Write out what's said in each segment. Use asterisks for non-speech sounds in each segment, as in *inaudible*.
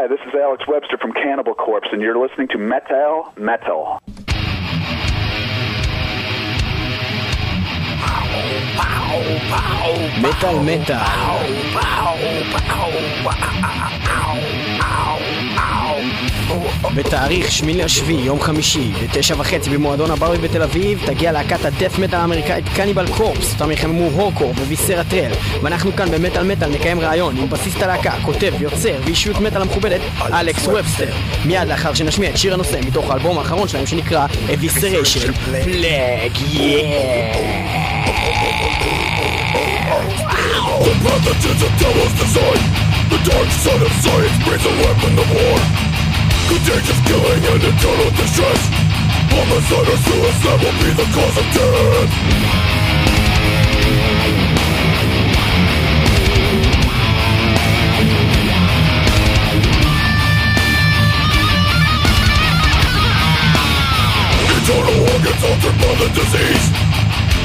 Hi, this is Alex Webster from Cannibal Corpse, and you're listening to Metal Metal. Metal Metal. בתאריך שמיני לשביעי, יום חמישי, בתשע וחצי במועדון הברבי בתל אביב, תגיע להקת הדף מטאל האמריקאית קניבל קורפס, אותם יחממו הורקור וויסרה טרל, ואנחנו כאן במטאל מטאל נקיים ראיון עם בסיסט הלהקה, כותב, יוצר ואישיות מטאל המכובדת, אלכס ובסטר. מיד לאחר שנשמיע את שיר הנושא מתוך האלבום האחרון שלהם שנקרא אביסריישן פלאג, war Contagious killing and eternal distress Homicide or suicide will be the cause of death Internal organs altered by the disease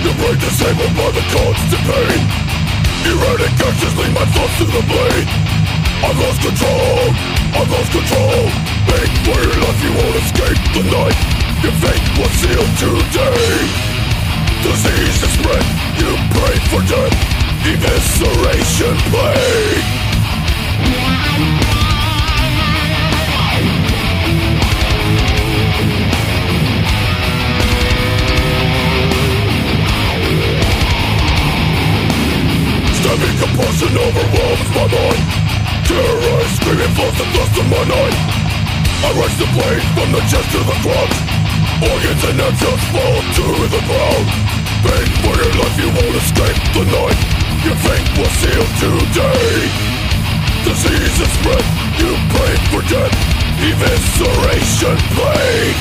Your brain disabled by the constant pain Erratic actions lead my thoughts to the blade. I've lost control, I've lost control Make for your life, you won't escape the night. Your fate was sealed today. Disease is spread, you pray for death. Evisceration plague. Stabbing compulsion overwhelms my mind. Terrorized, screaming flows the dust of my night I raise the blade from the chest to the crotch Organs and entrails fall to the ground. Beg for your life, you won't escape the night. Your fate was sealed today. Disease is spread, you pray for death. Evisceration plague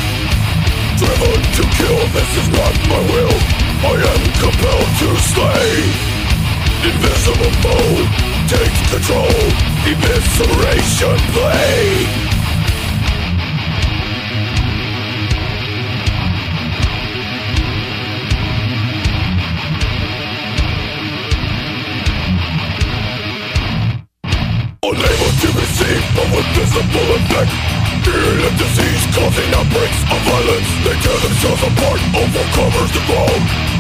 Driven to kill, this is not my will. I am compelled to slay Invisible foe takes control. Evisceration plague tear themselves apart, overcovers the ground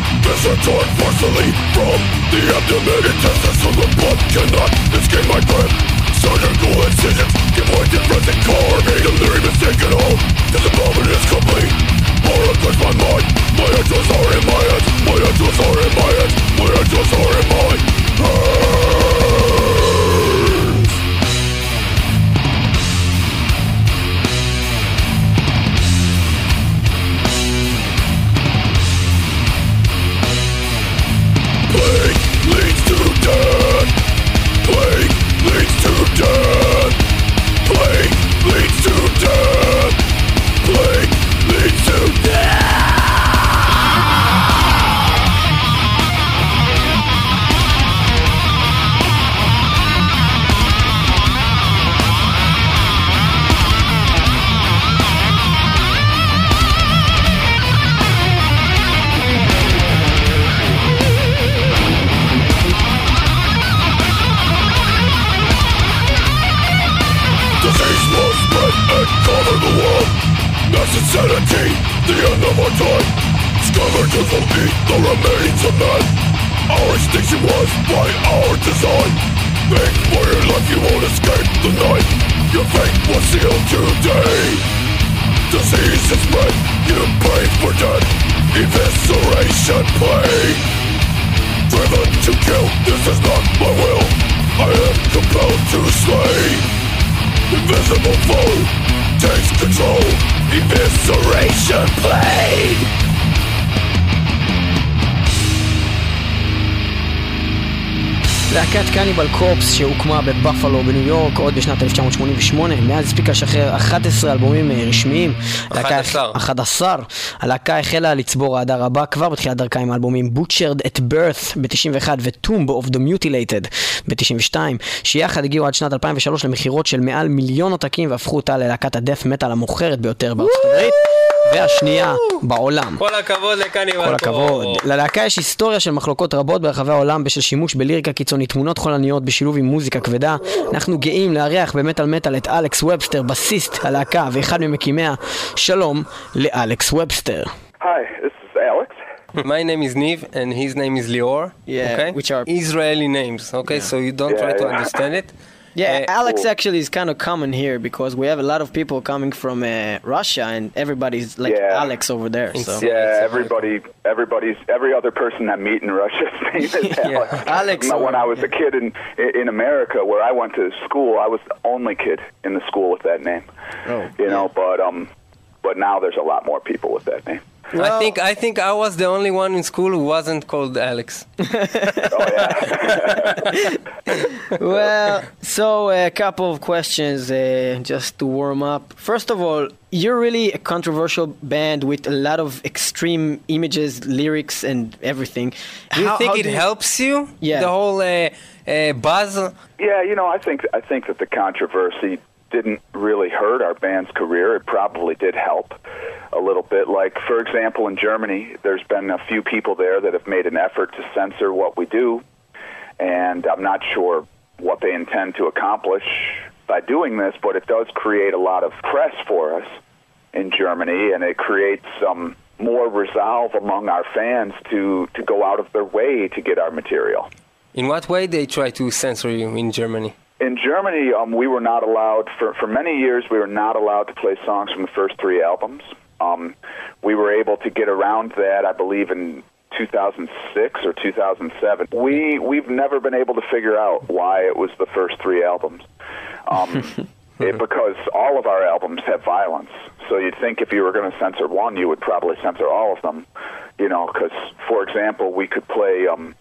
torn forcefully from the abdomen. Intestines from the blood. Cannot escape my grip Surgical incisions give way to pressing carnage Delirium is taken hold, this moment is complete. Horror grips my mind, my angels are in my hands My angels are in my hands, my angels are in my hands will eat the remains of man Our extinction was by our design Make for your life, you won't escape the night Your fate was sealed today Disease is spread, you pray for death Evisceration plague Driven to kill, this is not my will I am compelled to slay Invisible foe takes control. Evisceration plague להקת קניבל קורפס שהוקמה בבפלו בניו יורק עוד בשנת 1988, מאז הספיקה לשחרר 11 אלבומים אה, רשמיים. להקה- 11. 11. הלהקה החלה לצבור אהדה רבה כבר בתחילת דרכה עם האלבומים Butchered at Birth ב-91 ו-Tomb of the Mutilated ב-92, שיחד הגיעו עד שנת 2003 למכירות של מעל מיליון עותקים והפכו אותה ללהקת הדף מטאל המוכרת ביותר בארצות הברית. והשנייה בעולם. כל הכבוד לקניבל כל הכבוד. ללהקה יש היסטוריה של מחלוקות רבות ברחבי העולם בשל שימוש בליריקה קיצונית, תמונות חולניות בשילוב עם מוזיקה כבדה. אנחנו גאים לארח במטאל מטאל את אלכס ובסטר, בסיסט הלהקה ואחד ממקימיה. שלום לאלכס ובסטר. Hi, this is Alex. My name is Niv and his name is Lior. Yeah, okay? which are- Israeli names, okay? So you don't Yeah, try to yeah. understand it. Yeah, Uh, Alex cool. actually is kind of common here because we have a lot of people coming from uh, Russia and everybody's like Yeah. Alex over there. So It's- Yeah, it's everybody, everybody's every other person I meet in Russia's name is *laughs* Alex. Alex, You know, when I was a kid in in America, where I went to school, I was the only kid in the school with that name. Oh, you know, but um, but now there's a lot more people with that name. I think I think I was the only one in school who wasn't called Alex. *laughs* Oh yeah. *laughs* well, so a couple of questions uh, just to warm up. First of all, you're really a controversial band with a lot of extreme images, lyrics, and everything. Do you How- think how it you- helps you? Yeah. The whole uh, uh, buzz. Yeah, you know, I think I think that the controversy didn't really hurt our band's career. It probably did help a little bit. Like, for example, in Germany, there's been a few people there that have made an effort to censor what we do, and I'm not sure what they intend to accomplish by doing this, but it does create a lot of press for us in Germany, and it creates some more resolve among our fans to, to go out of their way to get our material. In what way they try to censor you in Germany? In Germany, um, we were not allowed for for many years. We were not allowed to play songs from the first three albums. Um, we were able to get around that, I believe, in 2006 or 2007. We we've never been able to figure out why it was the first three albums. Um, *laughs* it, because all of our albums have violence. So you'd think if you were going to censor one, you would probably censor all of them. You know, because for example, we could play um,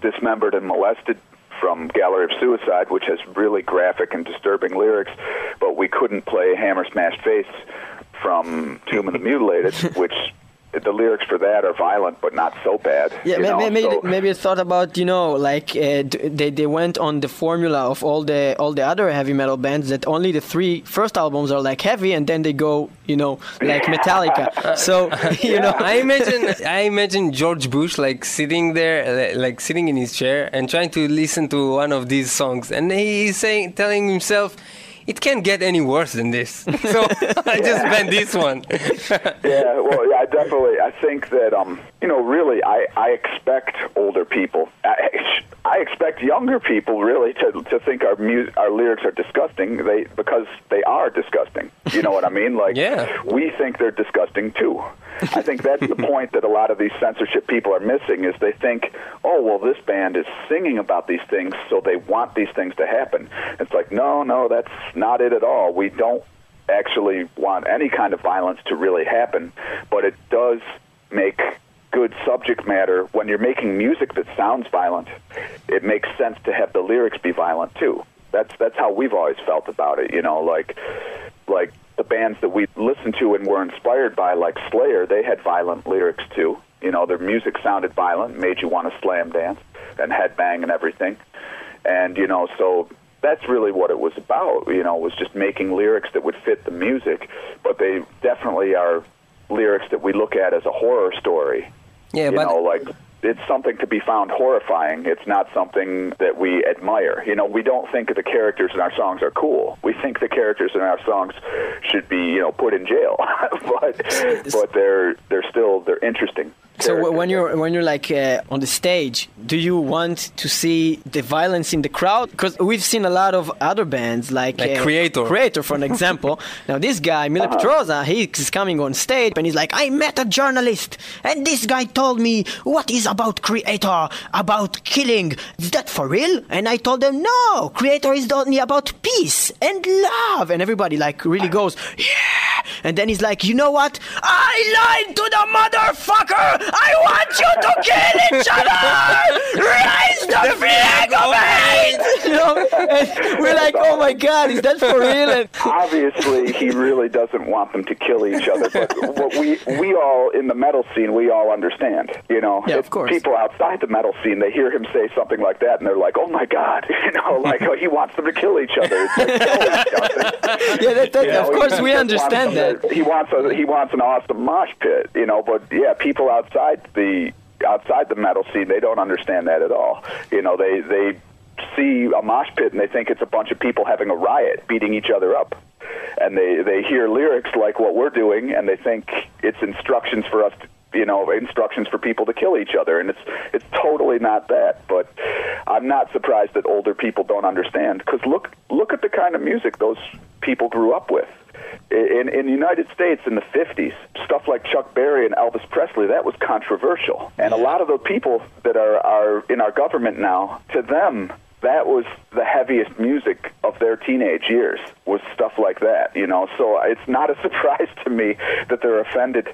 Dismembered and Molested from Gallery of Suicide, which has really graphic and disturbing lyrics, but we couldn't play Hammer Smashed Face from Tomb of the Mutilated, *laughs* which the lyrics for that are violent but not so bad. Yeah, you may- maybe so- maybe you thought about you know like uh, they they went on the formula of all the all the other heavy metal bands that only the three first albums are like heavy and then they go you know like Metallica. *laughs* so *laughs* you know I imagine I imagine George Bush like sitting there, uh, like sitting in his chair and trying to listen to one of these songs, and he's saying, telling himself, "It can't get any worse than this." *laughs* So I just banned this one. *laughs* yeah, well, yeah, I definitely. I think that, um, you know, really, I, I expect older people. I, I expect younger people really to to think our mu- our lyrics are disgusting. They because they are disgusting. You know what I mean? Like, Yeah. we think they're disgusting too. I think that's the *laughs* point that a lot of these censorship people are missing is they think, oh well, this band is singing about these things, so they want these things to happen. It's like, no, no, that's not it at all. We don't actually want any kind of violence to really happen, but it does make good subject matter when you're making music that sounds violent. It makes sense to have the lyrics be violent too. That's that's how we've always felt about it, you know, like like the bands that we listened to and were inspired by like Slayer, they had violent lyrics too. You know, their music sounded violent, made you want to slam dance and headbang and everything. And you know, so that's really what it was about. You know, was just making lyrics that would fit the music, but they definitely are lyrics that we look at as a horror story. Yeah, you but know, like it's something to be found horrifying. It's not something that we admire. You know, we don't think the characters in our songs are cool. We think the characters in our songs should be, you know, put in jail. *laughs* but but they're they're still they're interesting. So when you're when you're like uh, on the stage, do you want to see the violence in the crowd? Because we've seen a lot of other bands like, Like Kreator. Kreator, for an example. *laughs* now this guy, Mille Petrozza, he's coming on stage and he's like, "I met a journalist, and this guy told me what is about Kreator, about killing. Is that for real?" And I told them, "No, Kreator is only about peace and love." And everybody like really goes, "Yeah!" And then he's like, "You know what? I lied to the motherfucker." I want you to kill each other! Raise the flag of hate! You know? And we're like, oh my god, is that for real? And obviously he really doesn't want them to kill each other but what we we all in the metal scene we all understand you know Yeah, of course. people outside the metal scene they hear him say something like that and they're like oh my god *laughs* you know like oh, he wants them to kill each other it's like, no, he doesn't. yeah, that, that, You know, of course we understand that. a- He wants a he wants an awesome mosh pit, you know. But yeah, people outside the outside the metal scene, they don't understand that at all. You know, they they see a mosh pit and they think it's a bunch of people having a riot, beating each other up. And they they hear lyrics like what we're doing, and they think it's instructions for us to you know instructions for people to kill each other and it's it's totally not that but i'm not surprised that older people don't understand because look look at the kind of music those people grew up with in in the United States in the 50s stuff like Chuck Berry and Elvis Presley that was controversial. And a lot of the people that are are in our government now to them that was the heaviest music of their teenage years was stuff like that you know? So it's not a *laughs* surprise to me that they're offended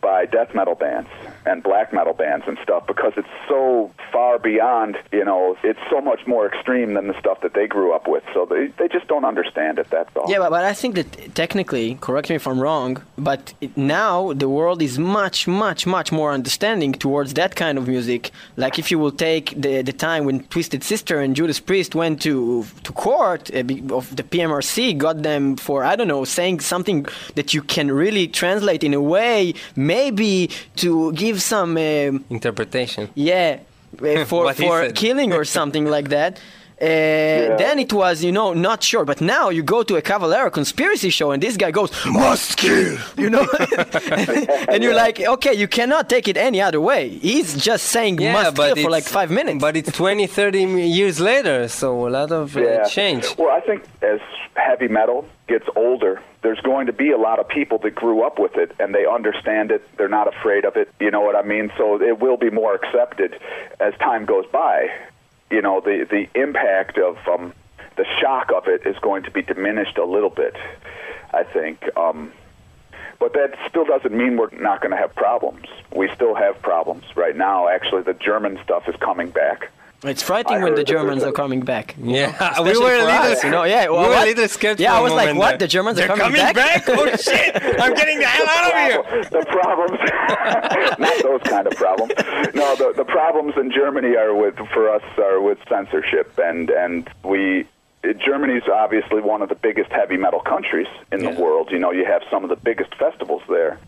by death metal bands and black metal bands and stuff because it's so far beyond you know it's so much more extreme than the stuff that they grew up with so they, they just don't understand it that's all Yeah, but, but I think that technically, correct me if I'm wrong, but now the world is much, much, much more understanding towards that kind of music. Like if you will take the the time when Twisted Sister and Judas Priest went to to court uh, of the PMRC, got them for I don't know saying something that you can really translate in a way, maybe to give some. um Interpretation. yeah, *laughs* uh, for for killing or something like that. *laughs* Uh, Then it was, you know, not sure. But now you go to a Cavalera conspiracy show and this guy goes, must kill, you know? *laughs* and you're like, okay, you cannot take it any other way. He's just saying must kill for like five minutes. But it's 20, 30 years later, so a lot of uh, change. Well, I think as heavy metal gets older, there's going to be a lot of people that grew up with it and they understand it. They're not afraid of it. You know what I mean? So it will be more accepted as time goes by. You know, the the impact of um, the shock of it is going to be diminished a little bit. I think. Um, but that still doesn't mean we're not going to have problems. We still have problems right now. Actually, the German stuff is coming back. It's frightening I when the Germans are coming back. Yeah, *laughs* we were a for little, us, you know, yeah, well, we were a little scared. Yeah, for I a was like, what? there. The Germans are They're coming back? Oh *laughs* shit! I'm getting the hell out of here. the problems, *laughs* not those kind of problems. No, the the problems in Germany are with for us are with censorship, and and we. Germany's obviously one of the biggest heavy metal countries in the world. You know, you have some of the biggest festivals there.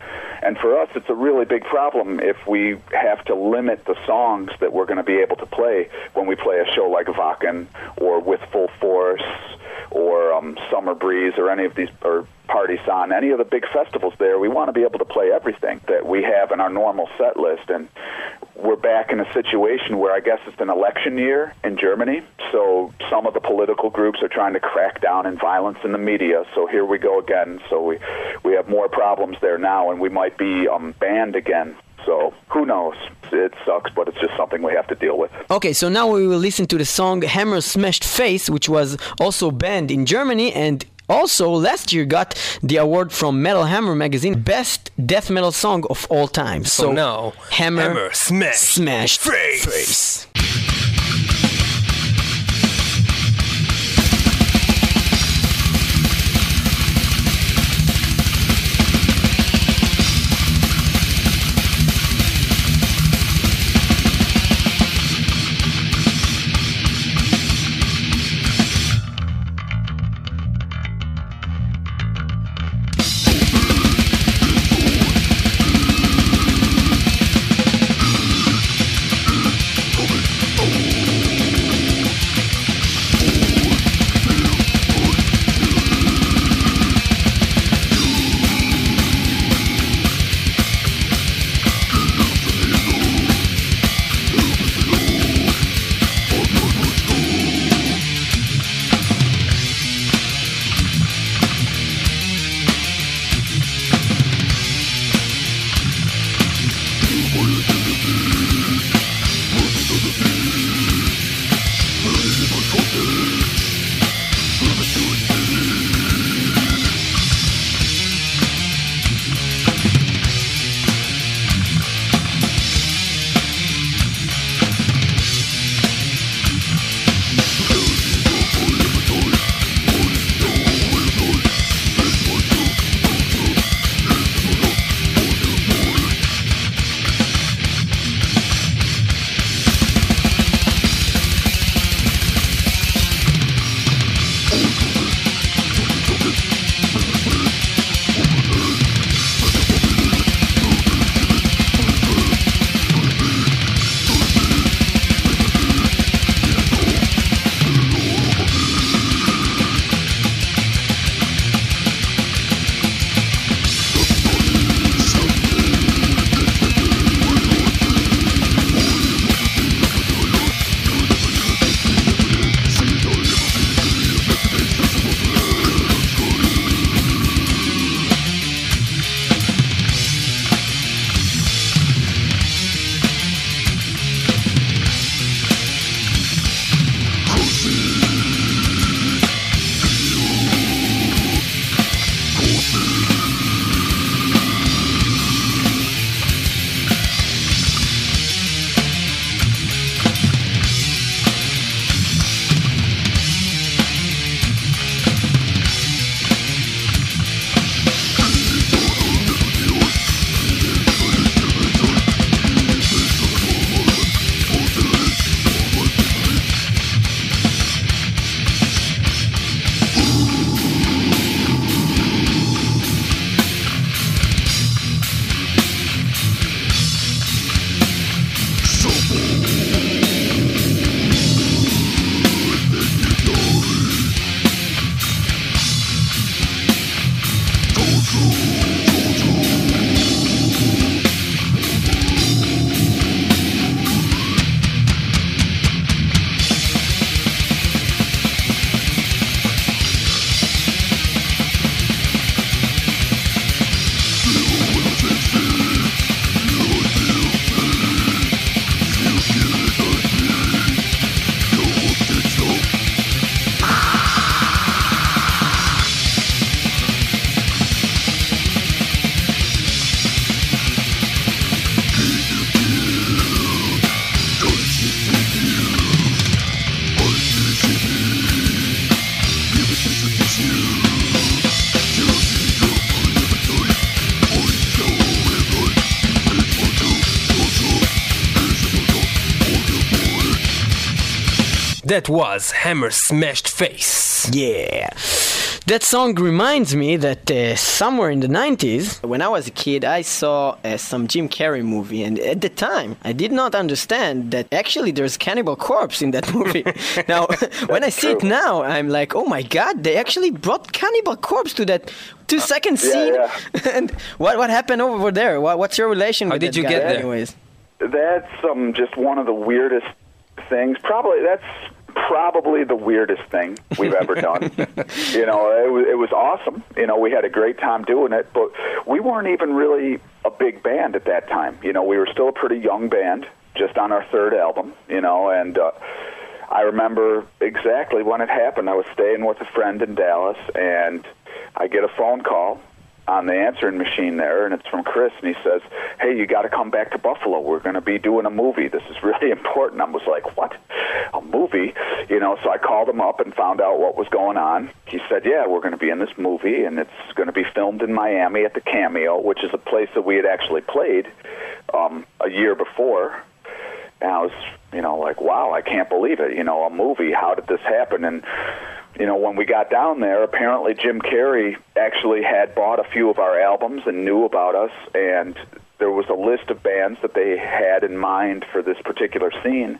And for us, it's a really big problem if we have to limit the songs that we're going to be able to play when we play a show like Wacken or With Full Force or um, Summer Breeze or any of these, or Party.San, any of the big festivals there. We want to be able to play everything that we have in our normal set list. And we're back in a situation where I guess it's an election year in Germany. So some of the political groups are trying to crack down in violence in the media. So here we go again. So we, we have more problems there now, and we might be um, banned again. So who knows? It sucks, but it's just something we have to deal with. Okay, so now we will listen to the song Hammer Smashed Face, which was also banned in Germany and also last year got the award from Metal Hammer magazine Best Death Metal Song of All Time. So, oh, now, Hammer, Hammer Smashed Smashed Face. face. That was Hammer Smashed Face. Yeah. That song reminds me that uh, somewhere in the 90s, when I was a kid, I saw uh, some Jim Carrey movie, and at the time, I did not understand that actually there's Cannibal Corpse in that *laughs* movie. now, *laughs* when I see it now, I'm like, oh my god, they actually brought Cannibal Corpse to that two second Yeah, scene. yeah. *laughs* and what what happened over there? What, what's your relation How with did that you guy get there? anyways? That's um, just one of the weirdest things. Probably that's probably the weirdest thing we've ever done. *laughs* you know, it was, it was awesome. You know, we had a great time doing it, but we weren't even really a big band at that time. You know, we were still a pretty young band, just on our third album. You know, and uh, I remember exactly when it happened. I was staying with a friend in Dallas, and I get a phone call on the answering machine there, and it's from Chris, and he says, "Hey, you got to come back to Buffalo. We're going to be doing a movie. This is really *laughs* important." I was like, "What? A movie?" You know, so I called him up and found out what was going on. He said, "Yeah, we're going to be in this movie, and it's going to be filmed in Miami at the Cameo, which is a place that we had actually played um, a year before." And I was, you know, like, wow, I can't believe it. You know, a movie. How did this happen? And you know, when we got down there, apparently Jim Carrey actually had bought a few of our albums and knew about us, and there was a list of bands that they had in mind for this particular scene,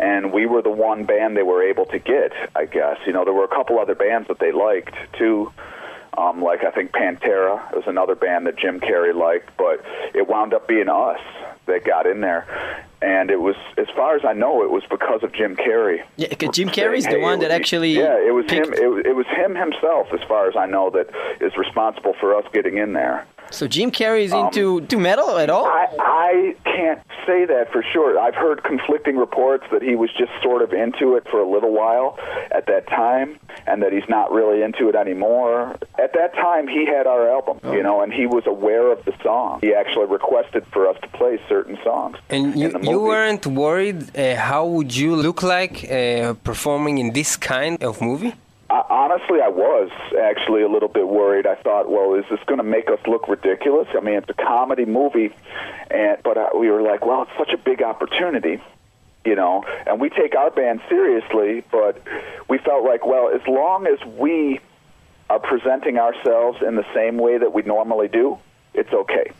and we were the one band they were able to get, I guess. You know, there were a couple other bands that they liked too. Um, like I think Pantera was another band that Jim Carrey liked, but it wound up being us that got in there. And it was, as far as I know, it was because of Jim Carrey. Yeah, Jim saying, Carrey's the "Hey, one that actually Yeah, it was picked- him. It, was- it was him himself, as far as I know, that is responsible for us getting in there. So Jim Carrey is into to metal at all? Um, I, I can't say that for sure. I've heard conflicting reports that he was just sort of into it for a little while at that time, and that he's not really into it anymore. At that time, he had our album, Oh. you know, and he was aware of the song. He actually requested for us to play certain songs. And you, you weren't worried uh, how would you look like uh, performing in this kind of movie? I, honestly, I was actually a little bit worried. I thought, well, is this going to make us look ridiculous? I mean, it's a comedy movie, and but uh, we were like, well, it's such a big opportunity, you know, and we take our band seriously, but we felt like, well, as long as we are presenting ourselves in the same way that we normally do, it's okay.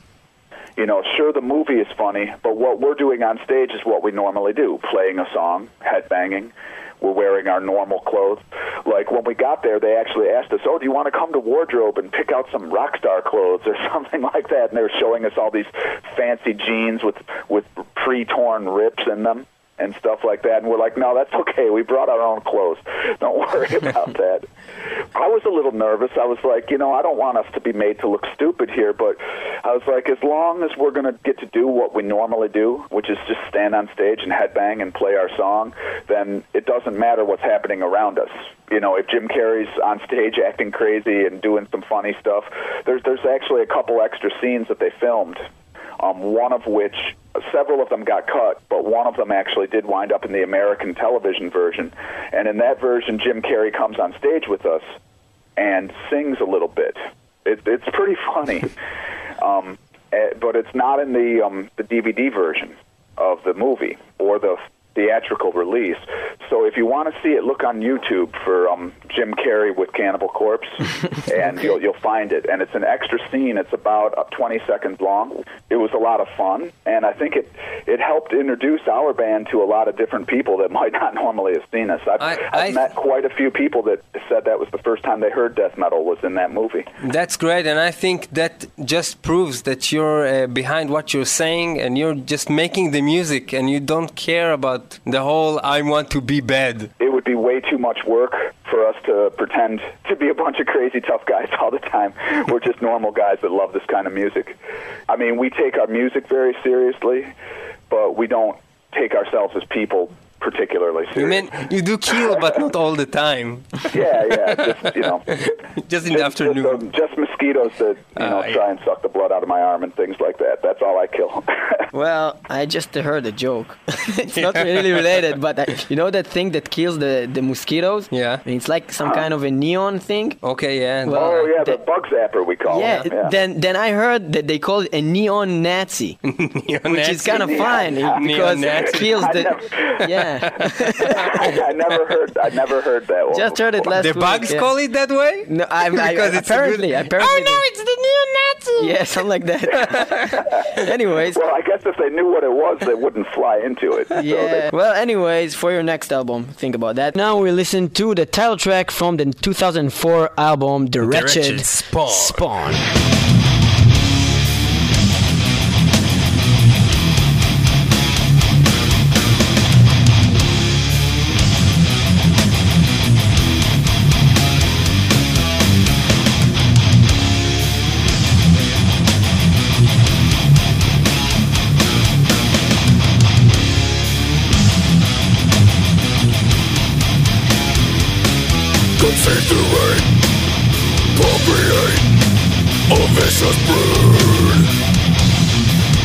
You know, sure, the movie is funny, but what we're doing on stage is what we normally do playing a song, headbanging. We're wearing our normal clothes. Like when we got there, they actually asked us, Oh, do you want to come to wardrobe and pick out some rock star clothes or *laughs* something like that? And they were showing us all these fancy jeans with, with pre torn rips in them and stuff like that. And we're like, no, that's okay. We brought our own clothes. Don't *laughs* worry about that. I was a little nervous. I was like, you know, I don't want us to be made to look stupid here, but I was like, as long as we're going to get to do what we normally do, which is just stand on stage and headbang and play our song, then it doesn't matter what's happening around us. You know, if Jim Carrey's on stage acting crazy and doing some funny stuff, there's there's actually a couple extra scenes that they filmed um, one of which several of them got cut, but one of them actually did wind up in the American television version. And in that version, Jim Carrey comes on stage with us and sings a little bit. It, it's pretty funny, *laughs* um, eh, but it's not in the um, the DVD version of the movie or the theatrical release. So if you want to see it, look on YouTube for um, Jim Carrey with Cannibal Corpse, *laughs* and you'll you'll find it. And it's an extra scene. It's about uh, 20 seconds long. It was a lot of fun, and I think it it helped introduce our band to a lot of different people that *laughs* might not normally have seen us. I've, I- I've I- met quite a few people that said that was the first time they heard death metal was in that movie. That's great, and I think that just proves that you're uh, behind what you're saying, and you're just making the music, and you don't care about the whole "I want to be bad." it would be way too much work for us to pretend to be a bunch of crazy tough guys *laughs* all the time. We're just normal guys that love this kind of music. I mean, we take our music very seriously, but we don't take ourselves as people particularly You mean you do kill, but not all the time. *laughs* yeah, yeah, just you know, *laughs* Just in the just, afternoon. Just, um, just mosquitoes that you know Uh, yeah. try and suck the blood out of my arm and things like that. That's all I kill. *laughs* Well, I just heard a joke. it's not really related, but I, you know that thing that kills the, the mosquitoes? Yeah. It's like some kind of a neon thing. Okay, yeah. Well, oh yeah, the the- bug zapper we call Yeah, it. Yeah. then then I heard that they call it a neon Nazi, which is kind of fine because it Neo-Nazi. kills the never- yeah. I never heard. I never heard that one. Just heard it before. last The week. bugs yeah. call it that way? No, I, I, *laughs* Because it's a apparently, good- apparently. Oh no, it's the neo-Nazi. *laughs* yeah, something like that. *laughs* Anyways, Well, I guess if they knew what it was, they wouldn't fly into it. So yeah. they- Well, anyways, for your next album, think about that. Now we listen to the title track from the 2004 album, The Wretched, Wretched Spawn. Spawn. Rain Procreate A vicious brood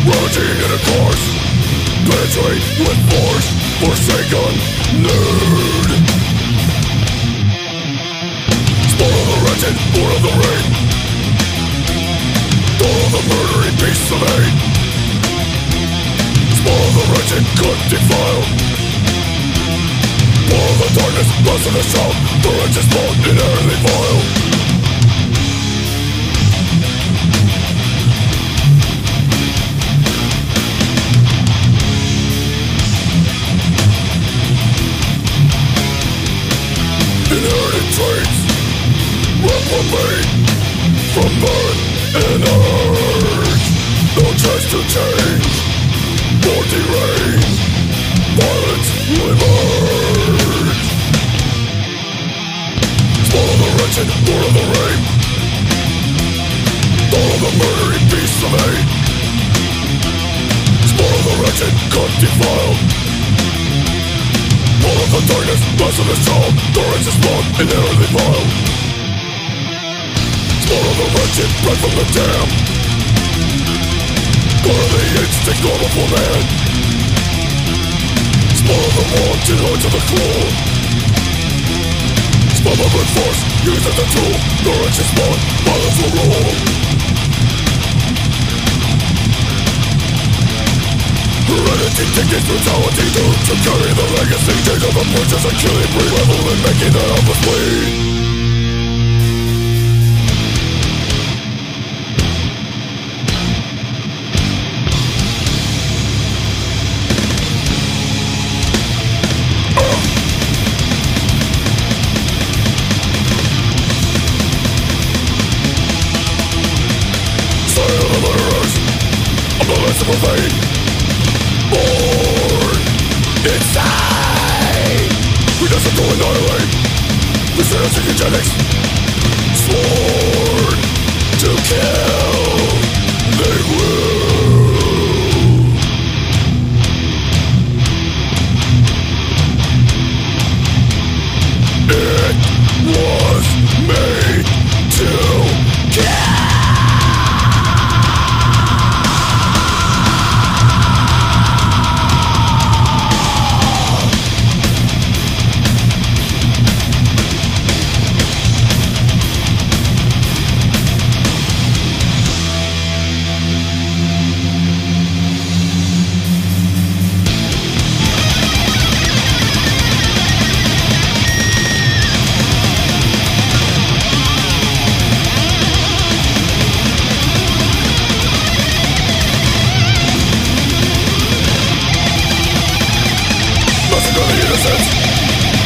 Rotting in a course Penetrate with force Forsaken Nude Spawn of the wretched Born of the rain Dawn of the murdering beasts of hate Spawn of the wretched Good defiled All the darkness, in the sound The righteous born inherently vile Inherited traits Reprobate From birth and urge No chance to change More deranged Violence will Spawn of the wretched, born of the rape Dawn of the murdering beasts of hate Spawn of the wretched, cut defiled Born of the darkness, the child The righteous born, inherently vile Spawn of the wretched, bred from the damned God of the instinct normal for man Spawn of the wanted, hearts of the cruel Spawn of brute force, used as a tool The righteous spawn, violence will rule Heredity dictates brutality to carry the legacy. Change of the purchase and killing breed Revel in making the helpless Of of a vein Born inside We to annihilate The genetic eugenics Sworn innocent.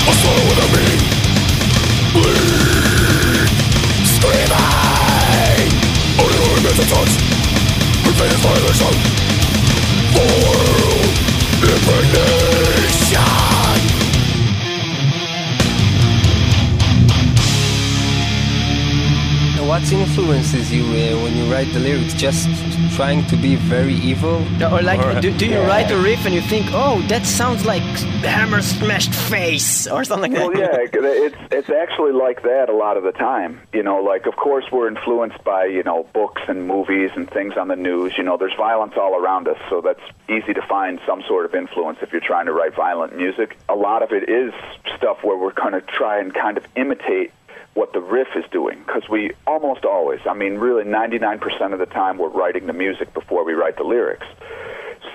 A soul within me Bleed Screaming Only who remains a touch Remains violation For impregnation. What influences you uh, when you write the lyrics? Just trying to be very evil? Or like, do, do you write a riff and you think, oh, that sounds like hammer smashed face or something like Well, that? yeah, it's it's actually like that a lot of the time. You know, like of course we're influenced by you know books and movies and things on the news. You know, there's violence all around us, so that's easy to find some sort of influence if you're trying to write violent music. A lot of it is stuff where we're going to try and kind of imitate what the riff is doing because we almost always, I mean, really 99% of the time, we're writing the music before we write the lyrics.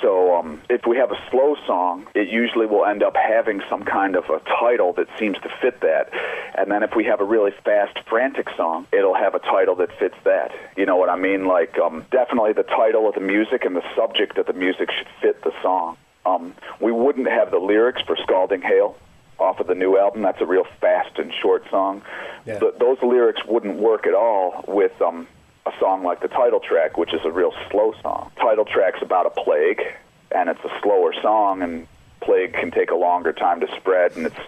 So um, if we have a slow song, it usually will end up having some kind of a title that seems to fit that. And then if we have a really fast, frantic song, it'll have a title that fits that. You know what I mean? Like um, definitely the title of the music and the subject of the music should fit the song. Um, we wouldn't have the lyrics for Scalding Hail off of the new album. That's a real fast and short song. Yeah. Th- those lyrics wouldn't work at all with um, a song like the title track, which is a real slow song. Title track's about a plague, and it's a slower song, and plague can take a longer time to spread, and it's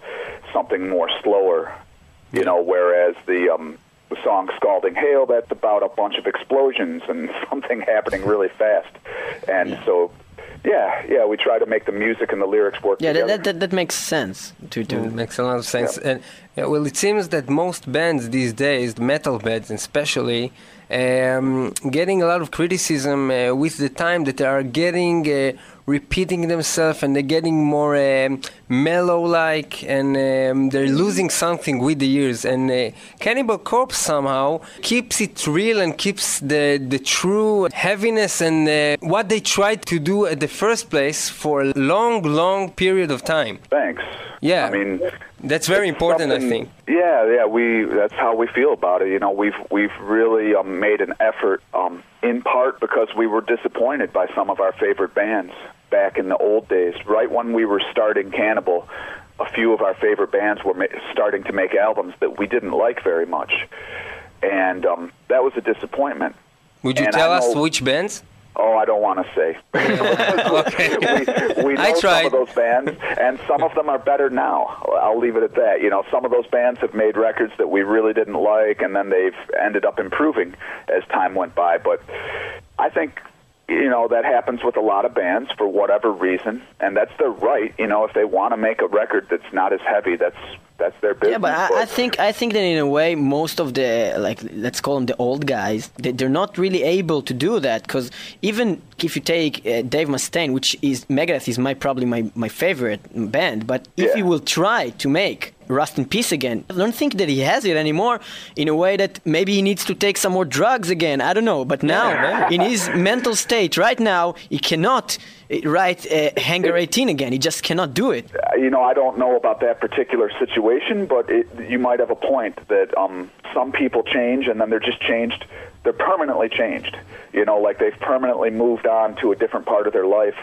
something more slower, you know. Whereas the um, the song "Scalding Hail" that's about a bunch of explosions and *laughs* something happening really fast, and so. Yeah, yeah, we try to make the music and the lyrics work Yeah, that, together. that, that, that makes sense to do. It makes a lot of sense. And yeah, well, it seems that most bands these days, metal bands especially, um, getting a lot of criticism uh, with the time that they are getting uh, repeating themselves and they're getting more um, mellow-like and um, they're losing something with the years. And uh, Cannibal Corpse somehow keeps it real and keeps the the true heaviness and uh, what they tried to do at the first place for a long, long period of time. Thanks. Yeah. I mean, That's very important, I think. Yeah, yeah, we that's how we feel about it. You know, we've we've really um, made an effort, um, in part because we were disappointed by some of our favorite bands back in the old days. Right when we were starting Cannibal, a few of our favorite bands were ma- starting to make albums that we didn't like very much, and um, that was a disappointment. Would you And tell us which bands? Oh, I don't want to say. *laughs* okay. *laughs* we, we know I some tried. of those bands, and some of them are better now. I'll leave it at that. You know, some of those bands have made records that we really didn't like, and then they've ended up improving as time went by. But I think, you know, that happens with a lot of bands for whatever reason, and that's their right. You know, if they want to make a record that's not as heavy, that's that's their business. Yeah, but I, I think I think that in a way, most of the like let's call them the old guys, they, they're not really able to do that because even if you take uh, Dave Mustaine, which is Megadeth, is my probably my, my favorite band, but if Yeah. he will try to make Rust in Peace again, I don't think that he has it anymore. In a way that maybe he needs to take some more drugs again. I don't know, but now in his mental state right now, he cannot uh, write uh, Hangar 18 again. He just cannot do it. Uh, you know, I don't know about that particular situation, but it, you might have a point that um, some people change and then they're just changed. They're permanently changed. You know, like they've permanently moved on to a different part of their life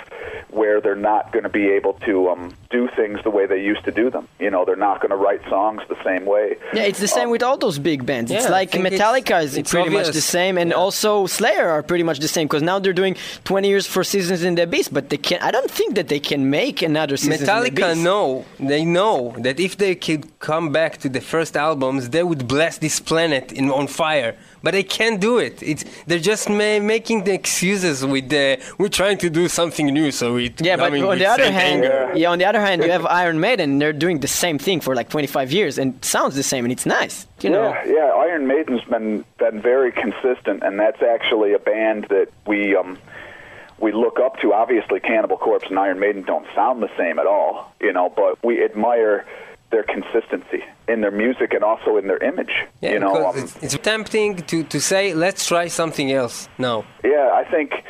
where they're not going to be able to um, do things the way they used to do them. You know, they're not going to write songs the same way. Yeah, it's the same with all those big bands. it's Yeah, I like think it's- Metallica is it's pretty much the same, and Yeah. also Slayer are pretty much the same because now they're doing 20 years for Seasons in the Abyss, but they can. I don't think that they can make another Seasons in the Metallica Abyss. know, they know that if they could come back to the first albums, they would bless this planet in, on fire. But they can't do it. It's they're just ma- making the excuses with the we're trying to do something new, so it. Yeah, but coming on with the other hand, anger. yeah, on the other hand, you have Iron Maiden. They're doing the same thing for like 25 years, and it sounds the same, and it's nice. You know. Yeah, yeah. Iron Maiden's been been very consistent, and that's actually a band that we um, we look up to. Obviously, Cannibal Corpse and Iron Maiden don't sound the same at all, you know, but we admire their consistency in their music and also in their image. Yeah, you know, um, it's, it's tempting to, to say let's try something else. No. yeah, I think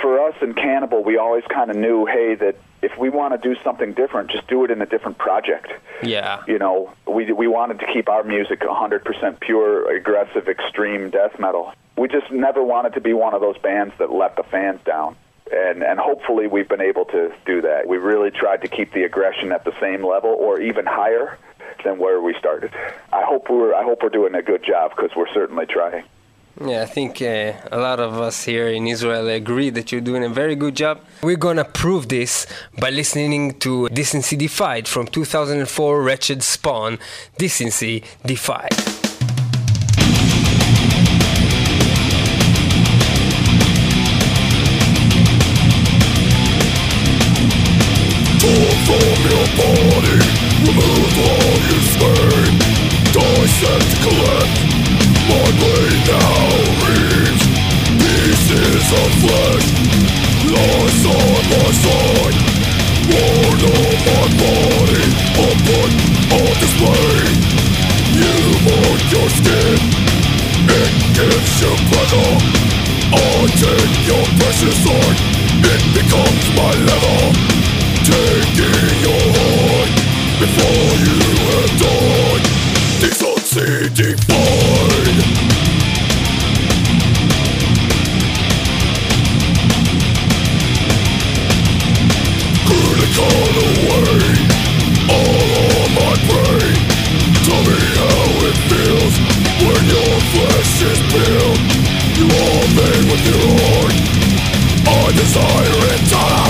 for us in Cannibal, we always kind of knew, hey, that if we want to do something different, just do it in a different project. Yeah. you know, we we wanted to keep our music 100% pure, aggressive, extreme death metal. We just never wanted to be one of those bands that let the fans down. And and hopefully we've been able to do that. We really tried to keep the aggression at the same level or even higher than where we started. I hope we're I hope we're doing a good job because we're certainly trying. Yeah, I think uh, a lot of us here in Israel agree that you're doing a very good job. We're gonna prove this by listening to Decency Defied from 2004 Wretched Spawn, Decency Defied. from your body Remove all your stain Dissect, collect My blade now reads Pieces of flesh Lies on my side Worn of my body Open on display You mark your skin It gives you pleasure I take your precious art It becomes my lever of flesh now starts You your skin It gives you pleasure I take your precious heart It. my leather Taking your heart Before you have died Decency defined Do you want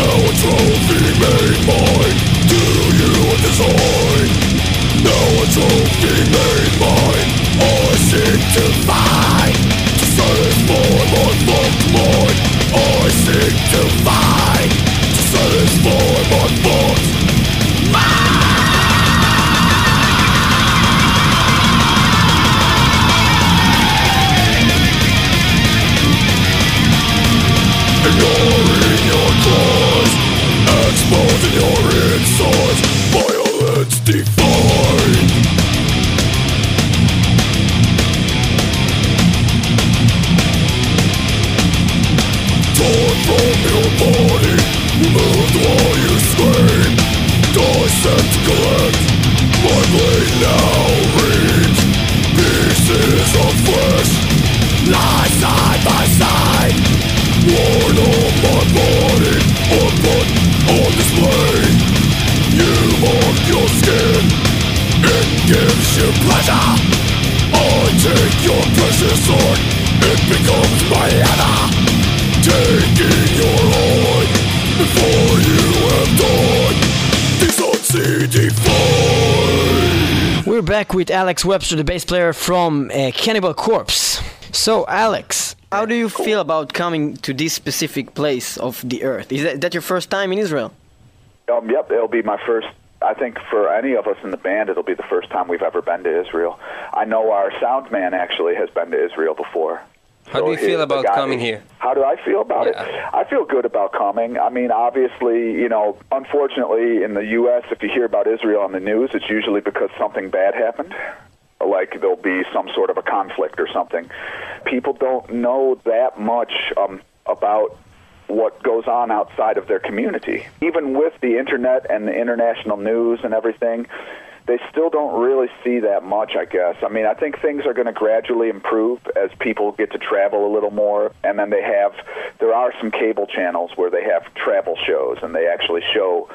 Now a trophy made mine. Do you design? Now a trophy made mine. I seek to find. To satisfy my fucked mind I seek to find My blade now Pieces of flesh side by side. My body on display. You mark your skin. It gives you pleasure. I take your precious heart It becomes my leather Taking your 85. We're back with Alex Webster, the bass player from uh, Cannibal Corpse. So, Alex, how do you feel about coming to this specific place of the earth? Is that, is that your first time in Israel? Um, yep, it'll be my first I think for any of us in the band, it'll be the first time we've ever been to Israel. I know our sound man actually has been to Israel before, how do you feel about coming here? How do I feel about Yeah. it? I feel good about coming. I mean, obviously, you know, unfortunately, in the U.S., if you hear about Israel on the news, it's usually because something bad happened. Like there'll be some sort of a conflict or something. People don't know that much um, about what goes on outside of their community. Even with the internet and the international news and everything, they still don't really see that much, I guess. I mean, I think things are going to gradually improve as people get to travel a little more. And then they have, there are some cable channels where they have travel shows and they actually show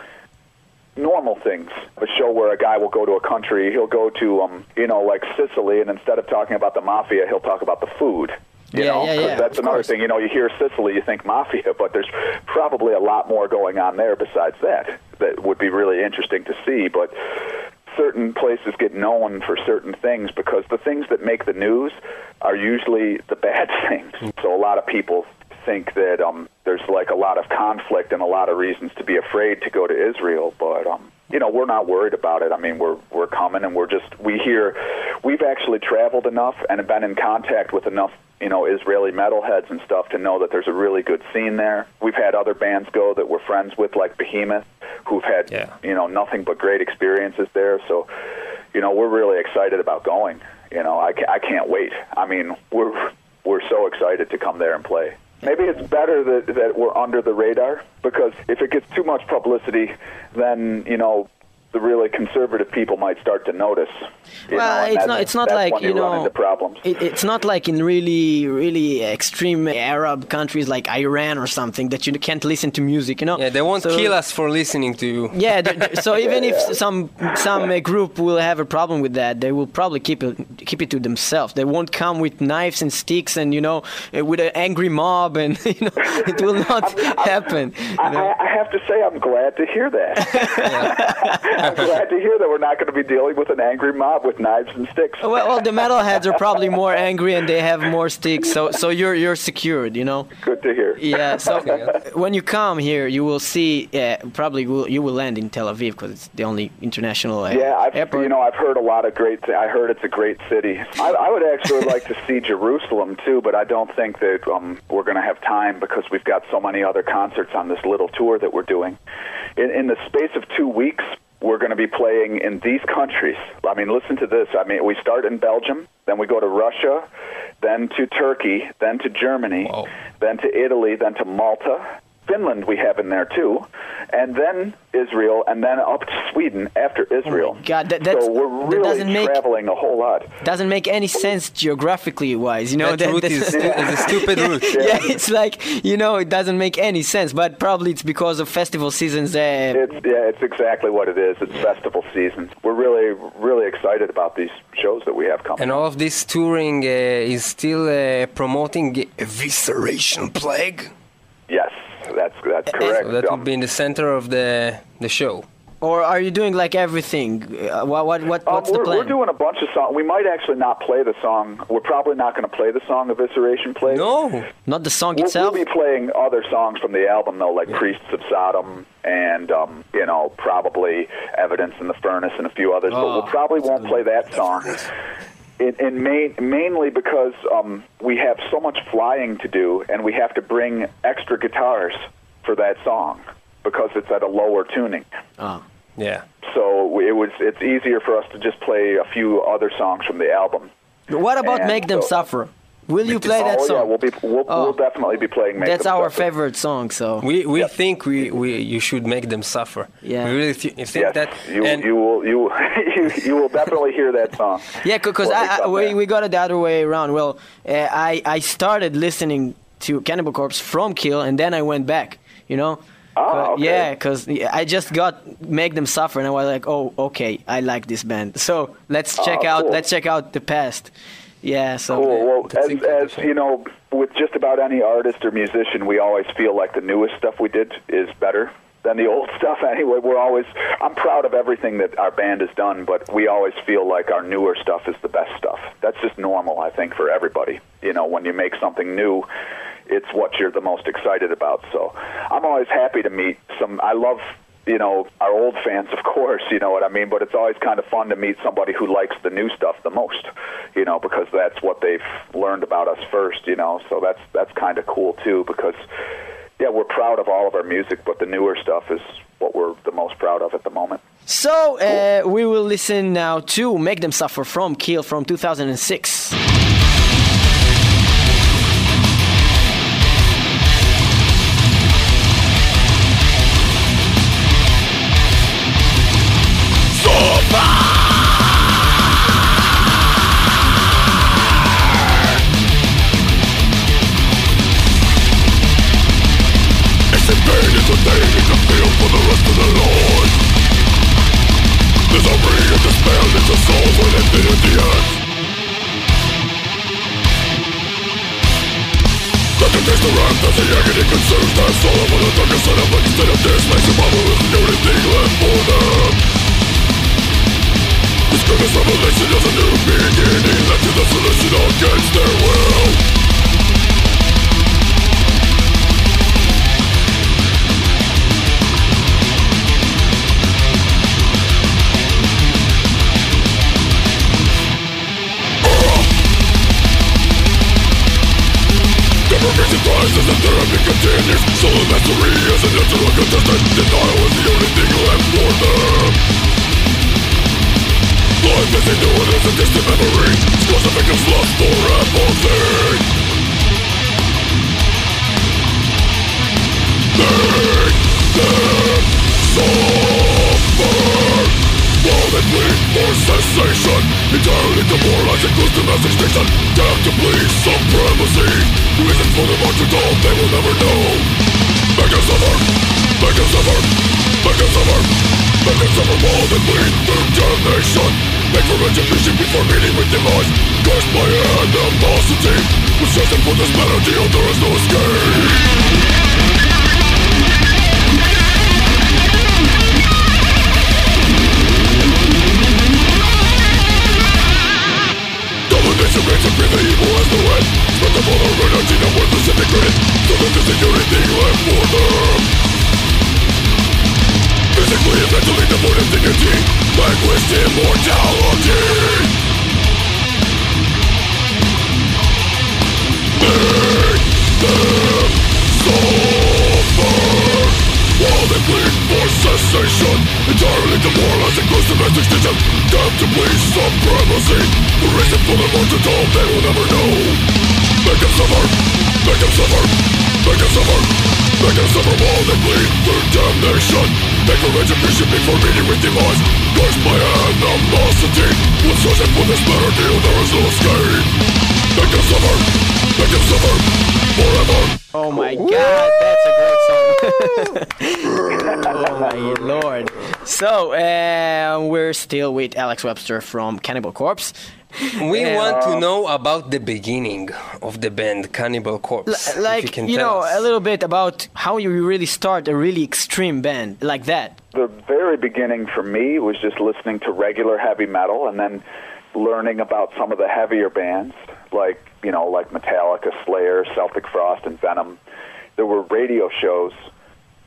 normal things. A show where a guy will go to a country, he'll go to, um, you know, like Sicily, and instead of talking about the mafia, he'll talk about the food. You Yeah, know, yeah, yeah, that's another course. thing. You know, you hear Sicily, you think mafia, but there's probably a lot more going on there besides that that would be really interesting to see. But certain places get known for certain things because the things that make the news are usually the *laughs* bad things. So a lot of people think that um, there's like a lot of conflict and a lot of reasons to be afraid to go to Israel, but um, you know we're not worried about it. I mean we're we're coming and we're just we hear we've actually traveled enough and have been in contact with enough you know Israeli metalheads and stuff to know that there's a really good scene there. We've had other bands go that we're friends with like Behemoth who've had Yeah. you know nothing but great experiences there. So you know we're really excited about going. You know I ca- I can't wait. I mean we're we're so excited to come there and play. Maybe it's better that that we're under the radar because if it gets too much publicity, then you know the really conservative people might start to notice. well, know, it's not. It's not like you you know. into problems. It, it's not like in really, really extreme Arab countries like Iran or something that you can't listen to music. You know. Yeah, they won't So- kill us for listening to you. Yeah, th- th- so *laughs* even if some some uh, group will have a problem with that, they will probably keep it keep it to themselves. They won't come with knives and sticks and you know uh, with an angry mob and *laughs* you know it will not *laughs* happen. you know? I I have to say, I'm glad to hear that. I'm glad to hear that we're not going to be dealing with an angry mob with knives and sticks. Well, well, the metalheads are probably more angry and they have more sticks, so so you're you're secured, you know. Good to hear. Yeah. So *laughs* when you come here, you will see. Uh, probably will, you will land in Tel Aviv because it's the only international uh, Yeah, I've, airport. you know, I've heard a lot of great. Th- I heard it's a great city. I, I would actually like to see Jerusalem too, but I don't think that um, we're going to have time because we've got so many other concerts on this little tour that we're doing. In, in the space of two weeks, we're going to be playing in these countries. I mean, listen to this. I mean, we start in Belgium, then we go to Russia, then to Turkey, then to Germany, Wow. then to Italy, then to Malta. Finland we have in there too, and then Israel, and then up to Sweden after Israel. Oh God, that- that's- so we're really doesn't make- traveling a whole lot. Doesn't make any sense geographically wise, you know. that route is, stu- is a stupid *laughs* route. *laughs* yeah, it's like you know, it doesn't make any sense. But probably it's because of festival seasons. Uh, It's yeah, it's exactly what it is. It's festival season. We're really, really excited about these shows that we have coming. And all of this touring uh, is still uh, promoting Evisceration Plague. yes, that's that's correct. So that Um, would be in the center of the the show. or are you doing like everything? Uh, what what what Um, what's the plan? we're doing a bunch of songs. We might actually not play the song. We're probably not going to play the song Evisceration Plague. No, Not the song We'll, itself. we'll be playing other songs from the album though, like Priests of Sodom and um, you know probably Evidence in the Furnace and a few others. but we Oh, probably won't play that song. In, in main, mainly because um, we have so much flying to do, and we have to bring extra guitars for that song because it's at a lower tuning. Oh. yeah. So it was it's easier for us to just play a few other songs from the album. What about And Make Them so- Suffer? Will you play that oh song? yeah, we'll be we'll, Oh. we'll definitely be playing. Make That's Them our Suffer. favorite song. So We we Yep. think we, we you should make them suffer. Yeah. We really th- think Yes, that. you and you will you *laughs* you you will definitely hear that song. *laughs* yeah, because I, we I, we, we got it the other way around. Well, uh, I I started listening to Cannibal Corpse from Kill, and then I went back. You know. Ah, But- okay. Yeah, because I just got Make Them Suffer, and I was like, oh, okay, I like this band. So let's check Ah, out cool. let's check out the past. Yeah. So. Cool. Well, as, as you know, with just about any artist or musician, we always feel like the newest stuff we did is better than the old *laughs* stuff. Anyway, we're always. I'm proud of everything that our band has done, but we always feel like our newer stuff is the best stuff. That's just normal, I think, for everybody. You know, when you make something new, it's what you're the most excited about. So, I'm always happy to meet some. I love. You know, our old fans, of course, you know what I mean, but it's always kind of fun to meet somebody who likes the new stuff the most, you know, because that's what they've learned about us first, you know. So that's that's kind of cool too because yeah, we're proud of all of our music, but the newer stuff is what we're the most proud of at the moment. So uh, we will listen now to Make Them Suffer from Kill from 2006. Consumes their soul For the darkest side of light instead of this makes them bubble with only thing left for them This goodness revelation is a new beginning. Led to the solution against their will Rises and therapy continues Soul mastery is an internal contestant Denial is the only thing left for them Life is it as a distant memory Scars of victims lost for apathy Make them suffer They plead for cessation Entirely demoralizing close to mass extinction Down to please supremacy. Reasons for the march all they will never know. Make them suffer. Make them suffer. Make them suffer. Make them suffer while they bleed through damnation. Make for retribution before meeting with demise. Cursed by animosity With searching for this melody there is no escape Remains to breathe the evil as the wind Spread the mother of energy now worthless and degraded So that there's anything left for them Physically and mentally devoid of dignity Languished immortality Make them suffer While they plead for cessation Entirely demoralizing gross domestic system Damned to please supremacy The reason for the martyrdom they will never know Make them suffer, make them suffer, make them suffer Make them suffer while they plead for damnation Make for retribution before meeting with demise Curse my animosity With searching for this better deal there is no escape Make them suffer, make them suffer Forever Oh my god, that's a great. *laughs* oh my lord. So, uh, we're still with Alex Webster from Cannibal Corpse. We Yeah. want to know about the beginning of the band Cannibal Corpse. if like, you, can you know, us. a little bit about how you really start a really extreme band like that. the very beginning for me was just listening to regular heavy metal and then learning about some of the heavier bands like you know like Metallica, Slayer, Celtic Frost, and Venom. There were radio shows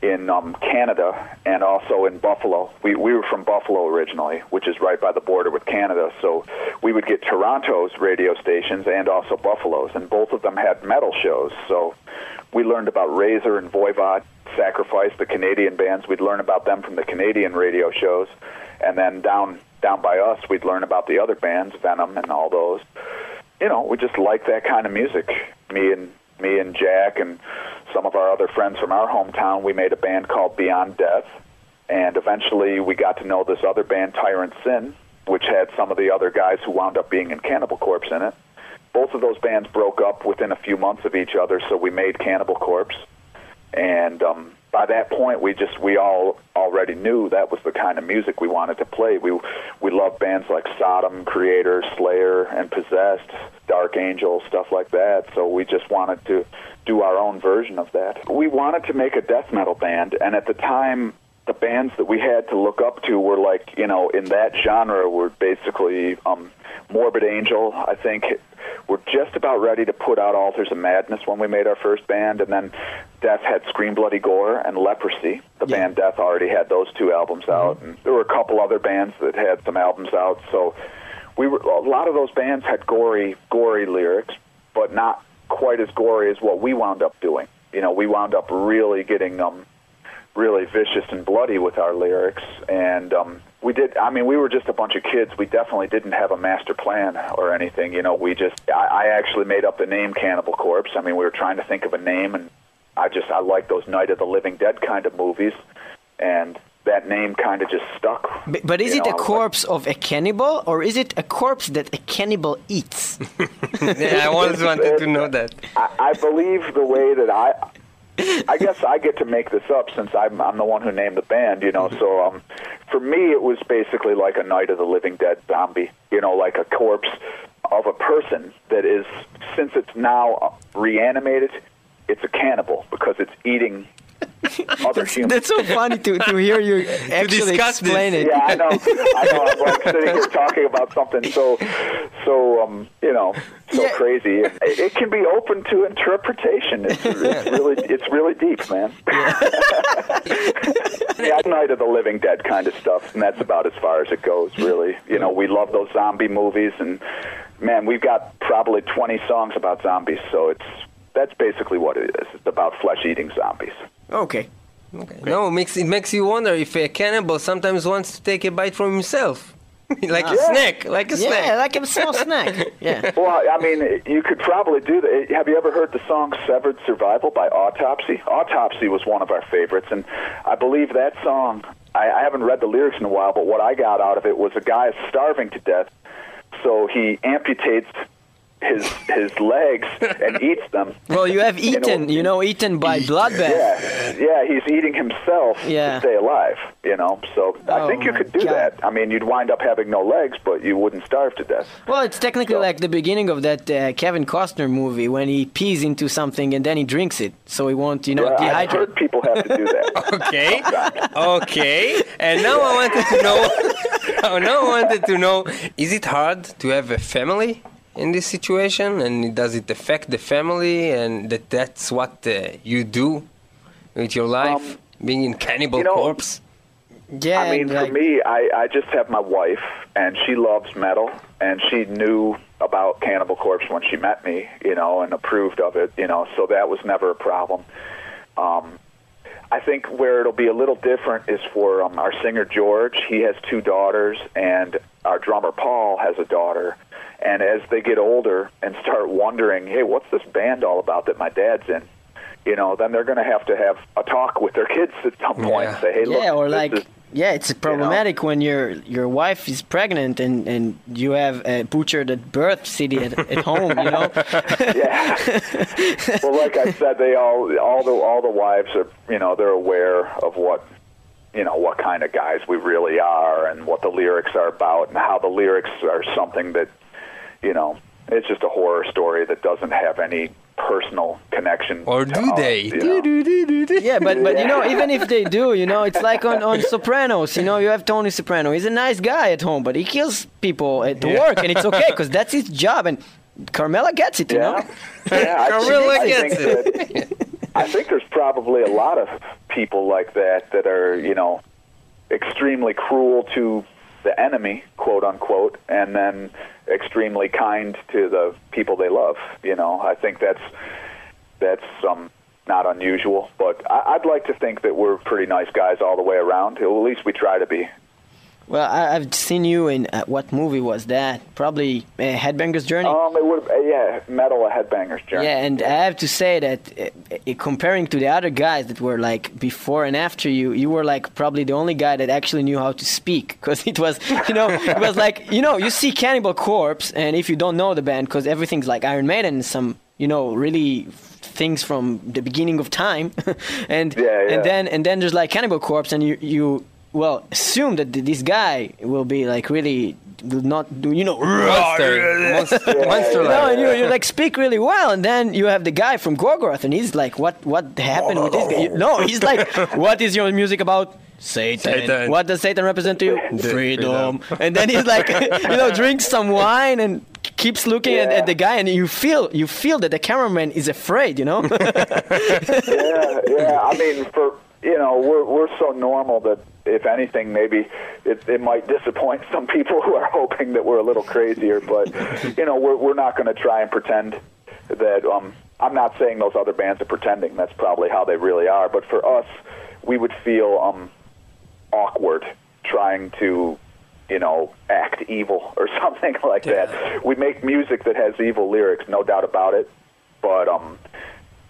in um, Canada and also in Buffalo. We we were from Buffalo originally, which is right by the border with Canada. So we would get Toronto's radio stations and also Buffalo's, and both of them had metal shows. So we learned about Razor and Voivod, Sacrifice, the Canadian bands. We'd learn about them from the Canadian radio shows, and then down down by us, we'd learn about the other bands, Venom and all those. You know, we just like that kind of music. Me and me and Jack and some of our other friends from our hometown, we made a band called Beyond Death, and eventually we got to know this other band, Tirant Sin, which had some of the other guys who wound up being in Cannibal Corpse in it. Both of those bands broke up within a few months of each other, so we made Cannibal Corpse. And um, by that point, we just we all already knew that was the kind of music we wanted to play. We we loved bands like Sodom, Kreator, Slayer, and Possessed, Dark Angel, stuff like that. So we just wanted to do our own version of that. We wanted to make a death metal band, and at the time, the bands that we had to look up to were like you know in that genre were basically um, Morbid Angel. I think we're just about ready to put out Altars of Madness when we made our first band, and then Death had Scream Bloody Gore and Leprosy. The Yeah. band Death already had those two albums out, and there were a couple other bands that had some albums out. So we were a lot of those bands had gory, gory lyrics, but not quite as gory as what we wound up doing. You know, we wound up really getting um, really vicious and bloody with our lyrics. And um we did i mean we were just a bunch of kids. We definitely didn't have a master plan or anything you know. We just i, I actually made up the name cannibal corpse. I mean we were trying to think of a name and i just i like those night of the living dead kind of movies. And that name kind of just stuck But, but is You it know, a I was like- corpse of a cannibal or is it a corpse that a cannibal eats? *laughs* yeah, I always wanted to know that. I, I believe the way that I, I guess I get to make this up since I'm I'm the one who named the band, you know. So um, for me, it was basically like a Night of the Living Dead zombie, you know, like a corpse of a person that is since it's now reanimated, it's a cannibal because it's eating other humans. That's so funny to, to hear you *laughs* actually discuss this. explain it. Yeah, I know. I know. I'm like sitting here *laughs* talking about something so, so um, you know, so Yeah. crazy. It, it can be open to interpretation. It's, *laughs* it's really, it's really deep, man. yeah, Night of the Living Dead kind of stuff, and that's about as far as it goes, really. You know, we love those zombie movies, and man, we've got probably 20 songs about zombies, so it's that's basically what it is. It's about flesh-eating zombies. Okay. Okay. No, it makes it makes you wonder if a cannibal sometimes wants to take a bite from himself, *laughs* like a Yeah. snack, like a Yeah, snack. like a small snack. *laughs* Yeah. Well, I mean, you could probably do that. Have you ever heard the song "Severed Survival" by Autopsy? Autopsy was one of our favorites, and I believe that song. I, I haven't read the lyrics in a while, but what I got out of it was a guy is starving to death, so he amputates his his legs and *laughs* eats them. Well, you have eaten, you know, eaten by bloodbath. Yeah, yeah, he's eating himself Yeah. to stay alive. You know, so I Oh think you could do God. that. I mean, you'd wind up having no legs, but you wouldn't starve to death. Well, it's technically So- like the beginning of that uh, Kevin Costner movie when he pees into something and then he drinks it, so he won't, you know, Yeah, I've dehydrate. heard people have to do that. *laughs* Okay, okay. And now I wanted to know. oh, *laughs* now I wanted to know: Is it hard to have a family in this situation, and does it affect the family, and that that's what uh, you do with your life, Um, being in Cannibal you know, Corpse? Yeah, I mean, and, for me, I, I just have my wife, and she loves metal, and she knew about Cannibal Corpse when she met me, you know, and approved of it, you know, so that was never a problem. Um, I think where it'll be a little different is for um, our singer George. He has two daughters, and our drummer Paul has a daughter. And as they get older and start wondering, hey, what's this band all about that my dad's in? You know, then they're going to have to have a talk with their kids at some point. Yeah. Say, hey, look, yeah, or like is- yeah, it's problematic when your your wife is pregnant and and you have a butchered at birth CD at, at home. You know. *laughs* yeah. *laughs* well, like I said, they all all the all the wives are you know they're aware of what you know what kind of guys we really are and what the lyrics are about and how the lyrics are something that you know it's just a horror story that doesn't have any personal connection. Or to do us, they? you know. Yeah, but but you know, even if they do, you know, it's like on, on Sopranos. You know, you have Tony Soprano. He's a nice guy at home, but he kills people at work, and it's okay because that's his job. And Carmela gets it, you Yeah, know. yeah. *laughs* Carmela gets it. that- I think there's probably a lot of people like that that are, you know, extremely cruel to the enemy, quote unquote, and then extremely kind to the people they love. You know, I think that's that's um, not unusual, but I, I'd like to think that we're pretty nice guys all the way around. At least we try to be. Well, I, I've seen you in uh, what movie was that? Probably uh, Headbanger's Journey. Um, it would, uh, yeah, metal headbanger's journey. Yeah, and I have to say that uh, uh, comparing to the other guys that were like before and after you, you were like probably the only guy that actually knew how to speak because it was, you know, it was like, you know, you see Cannibal Corpse, and if you don't know the band, because everything's like Iron Maiden and some, you know, really things from the beginning of time, *laughs* and Yeah, yeah. and then and then there's like Cannibal Corpse, and you you well assume that this guy will be like really will not do, you know. Monster, monster, monster No, like. and you, you like speak really well, and then you have the guy from Gorgoroth, and he's like, "What? What happened with this guy?" You- No, he's like, *laughs* "What is your music about?" Satan. Satan. What does Satan represent to you? Freedom. And then he's like, *laughs* you know, drinks some wine and keeps looking at, at the guy, and you feel you feel that the cameraman is afraid, you know. *laughs* yeah, yeah. I mean, for you know, we're we're so normal that if anything, maybe it, it might disappoint some people who are hoping that we're a little crazier. But you know, we're we're not going to try and pretend that. Um, I'm not saying those other bands are pretending. That's probably how they really are. But for us, we would feel um, awkward trying to you know, act evil *laughs* or something like that. We make music that has evil lyrics, no doubt about it. But um,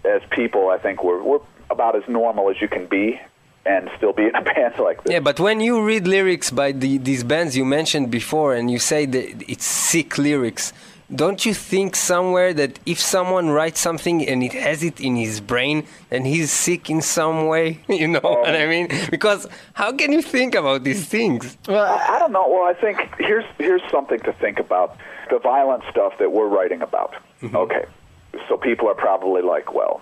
as people, I think we're we're about as normal as you can be, and still be in a *laughs* band like this. Yeah, but when you read lyrics by the, these bands you mentioned before and you say that it's sick lyrics, don't you think somewhere that if someone writes something and it has it in his brain, then he's sick in some way? *laughs* You know um, what I mean? Because how can you think about these things? well, I I don't know. Well, I think here's here's something to think about: the violent stuff that we're writing about. Mm-hmm. Okay, so people are probably like, well.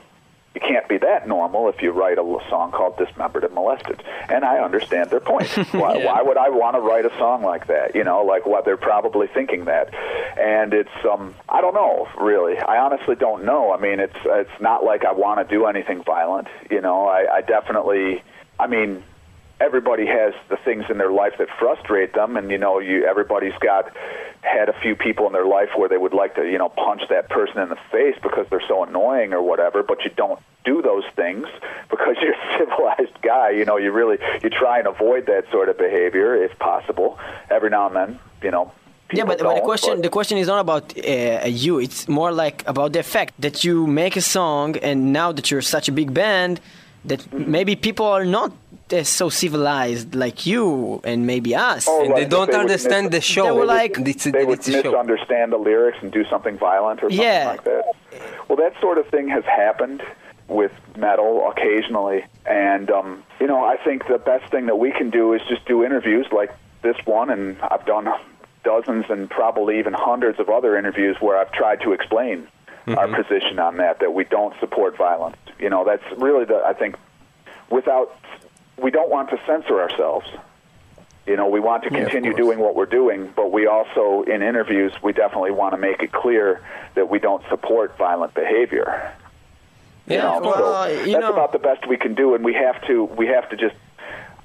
You can't be that normal if you write a song called "Dismembered and Molested," and I understand their point. *laughs* Why, Yeah. why would I want to write a song like that? You know, like what they're probably thinking that, and it's um, I don't know really. I honestly don't know. I mean, it's it's not like I want to do anything violent. You know, I, I definitely. I mean, everybody has the things in their life that frustrate them and you know you everybody's got had a few people in their life where they would like to you know punch that person in the face because they're so annoying or whatever but you don't do those things because *laughs* you're a civilized guy you know you really you try and avoid that sort of behavior if possible every now and then you know yeah, but, but the question but- the question is not about uh, you. It's more like about the fact that you make a song, and now that you're such a big band, that maybe people are not uh, so civilized like you and maybe us. Oh, And they don't they understand miss- the show. They were like- it's a, they would it's a show. misunderstand the lyrics and do something violent or something Yeah. like that. Well, that sort of thing has happened with metal occasionally, and um, you know, I think the best thing that we can do is just do interviews like this one, and I've done dozens and probably even hundreds of other interviews where I've tried to explain our position on that that we don't support violence. You know, that's really the I think without we don't want to censor ourselves. You know, we want to continue course. doing what we're doing, but we also, in interviews, we definitely want to make it clear that we don't support violent behavior. You Yeah, know, of course. so Well, you that's know- about the best we can do, and we have to we have to just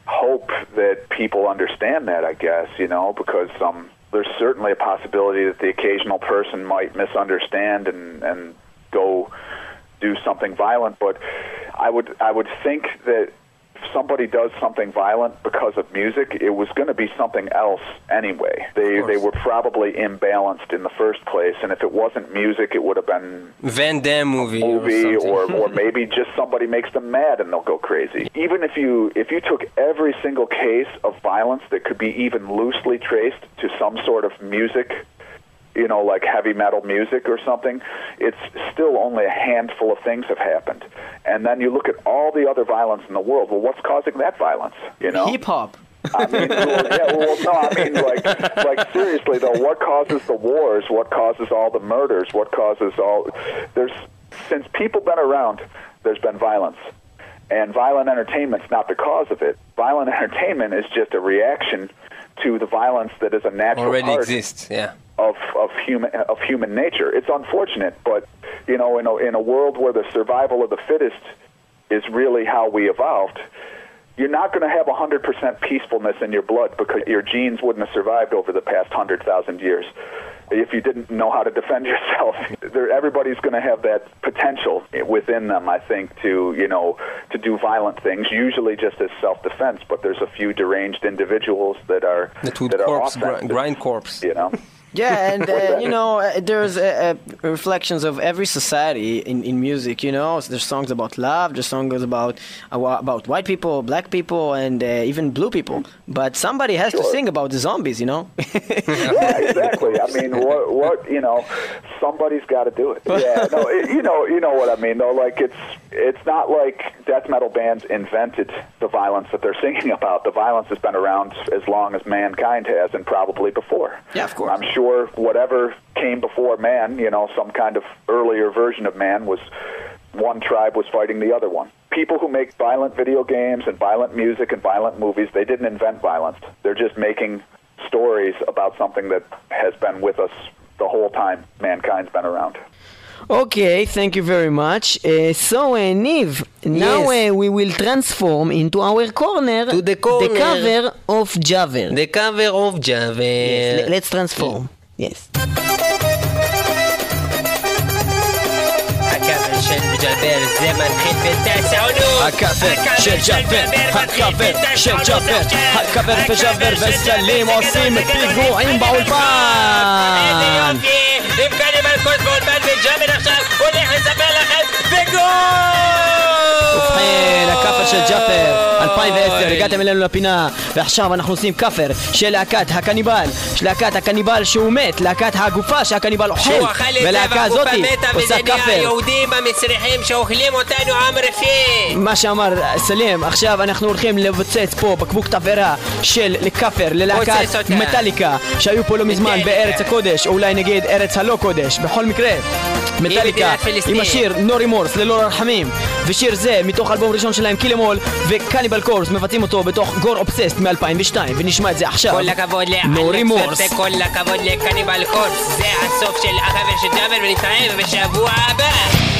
hope that people understand that. I guess you know because um, there's certainly a possibility that the occasional person might misunderstand and and go do something violent. But I would I would think that if somebody does something violent because of music, it was going to be something else anyway. They they were probably imbalanced in the first place, and if it wasn't music, it would have been Van Damme movie, movie or, or, or *laughs* maybe just somebody makes them mad and they'll go crazy. Even if you if you took every single case of violence that could be even loosely traced to some sort of music, you know, like heavy metal music or something, it's still only a handful of things have happened. And then you look at all the other violence in the world. Well, what's causing that violence? You know, Hip hop. I mean, well, yeah, well, no, I mean, like, like seriously though, what causes the wars? What causes all the murders? What causes all? There's since people been around, there's been violence, and violent entertainment's not the cause of it. Violent *laughs* entertainment is just a reaction to the violence that is a natural already part exists. Yeah. Of of human of human nature. It's unfortunate, but you know, in a in a world where the survival of the fittest is really how we evolved, you're not going to have 100% peacefulness in your blood because your genes wouldn't have survived over the past 100,000 years. If you didn't know how to defend *laughs* yourself, there, everybody's going to have that potential within them, I think, to you know to do violent things. Usually just as self-defense, but there's a few deranged individuals that are That that are corpse, offensive, grind corpse. You know. Yeah, *laughs* and uh, you know, uh, there's uh, uh, reflections of every society in, in music. You know, there's songs about love, there's songs about about white people, black people, and uh, even blue people. But somebody has to sing about the zombies. You know. *laughs* yeah, exactly. I mean, what, what, you know, somebody's got to do it. Yeah, no, it, *laughs* you know, you know what I mean, though. Like, it's, it's not like death metal bands invented the violence that they're singing about. The violence has been around as long as mankind has, and probably before. Yeah, of course. I'm sure whatever came before man, you know, some kind of earlier version of man was one tribe was fighting the other one. People who make violent video games and violent music and violent movies, they didn't invent violence. They're just making stories about something that has been with us the whole time mankind's been around. Okay, thank you very much. Uh, so, uh, Niv, now yes. uh, we will transform into our corner, to the, corner. the cover of Javer. The cover of Javer. Yes, let's transform. Yes. עם קניבל קוס באולפן וג'אבר עכשיו הולך לספר לכם וגול! ובכן, הכאפר של ג'אפר, 2010, הגעתם אלינו לפינה, ועכשיו אנחנו עושים כאפר של להקת הקניבל, של להקת הקניבל שהוא מת, להקת הגופה שהקניבל אוכל, ולהקה הזאתי עושה כאפר. יהודים המסריחים שאוכלים אותנו עם רפי! מה שאמר סלים, עכשיו אנחנו הולכים לבצץ פה בקבוק תבערה של לכאפר ללהקת. מטאליקה שהיו פה לא מזמן מטאליקה. בארץ הקודש, או אולי נגיד ארץ הלא קודש, בכל מקרה מטאליקה. עם השיר No Remorse ללא רחמים ושיר זה מתוך אלבום ראשון שלהם קילימול וקניבל קורס מבצעים אותו בתוך גור אובססט מ-2002 ונשמע את זה עכשיו. כל הכבוד לאלכס Remorse וכל הכבוד לקניבל קורס זה הסוף של החבר של ג'אבר ונתראה בשבוע הבא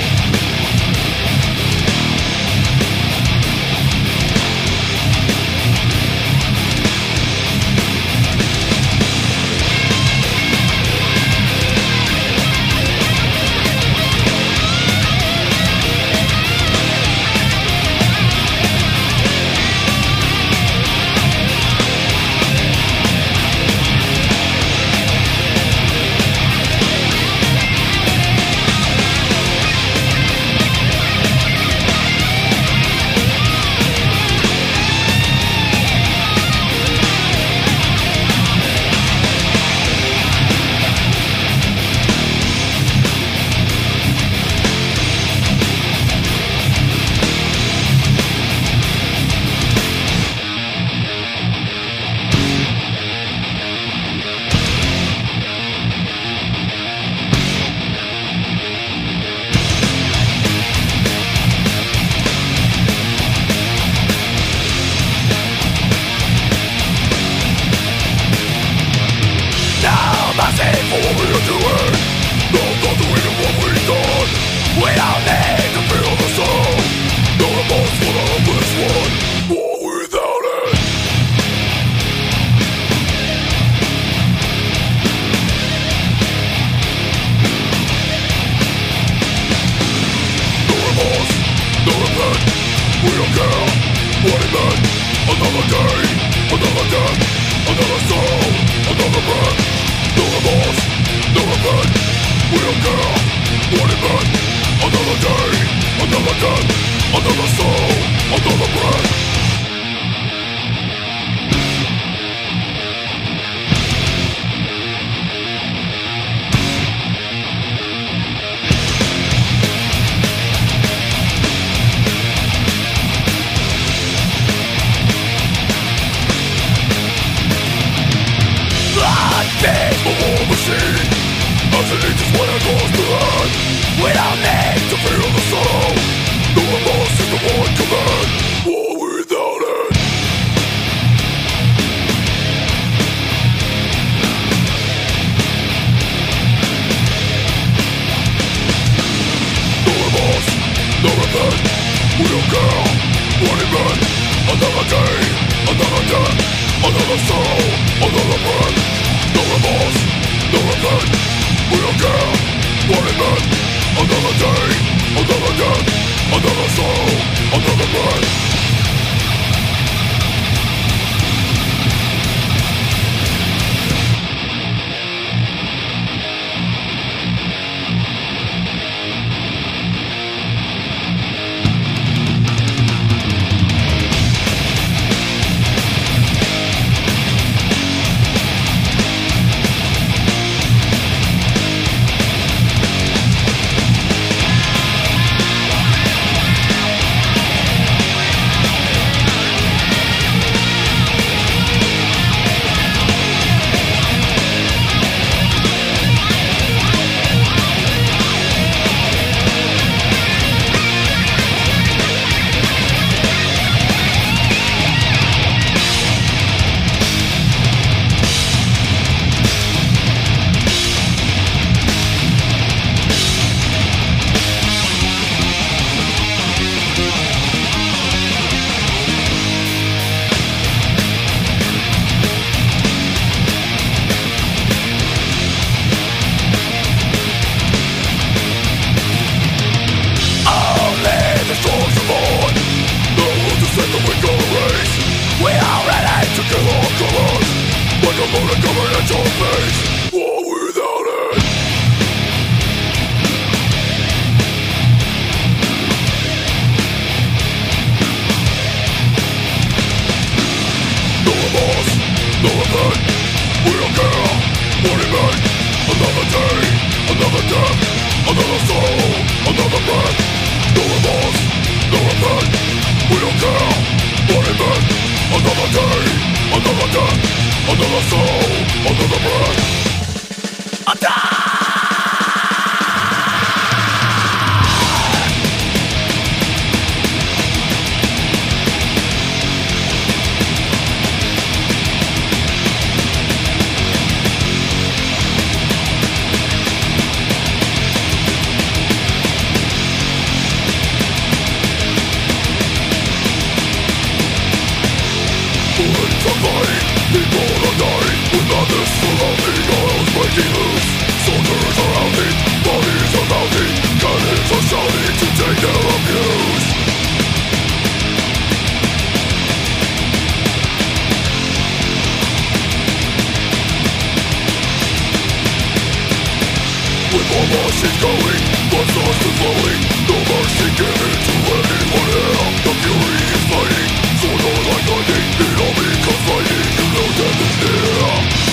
My thoughts are flowing No mercy given to anyone The fury is fighting It all becomes fighting You. know death is near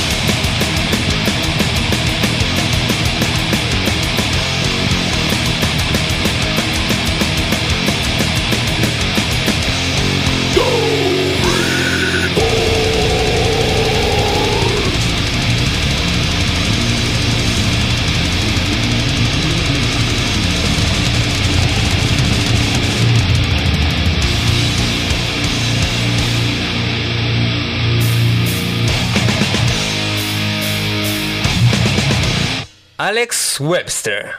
Alex Webster.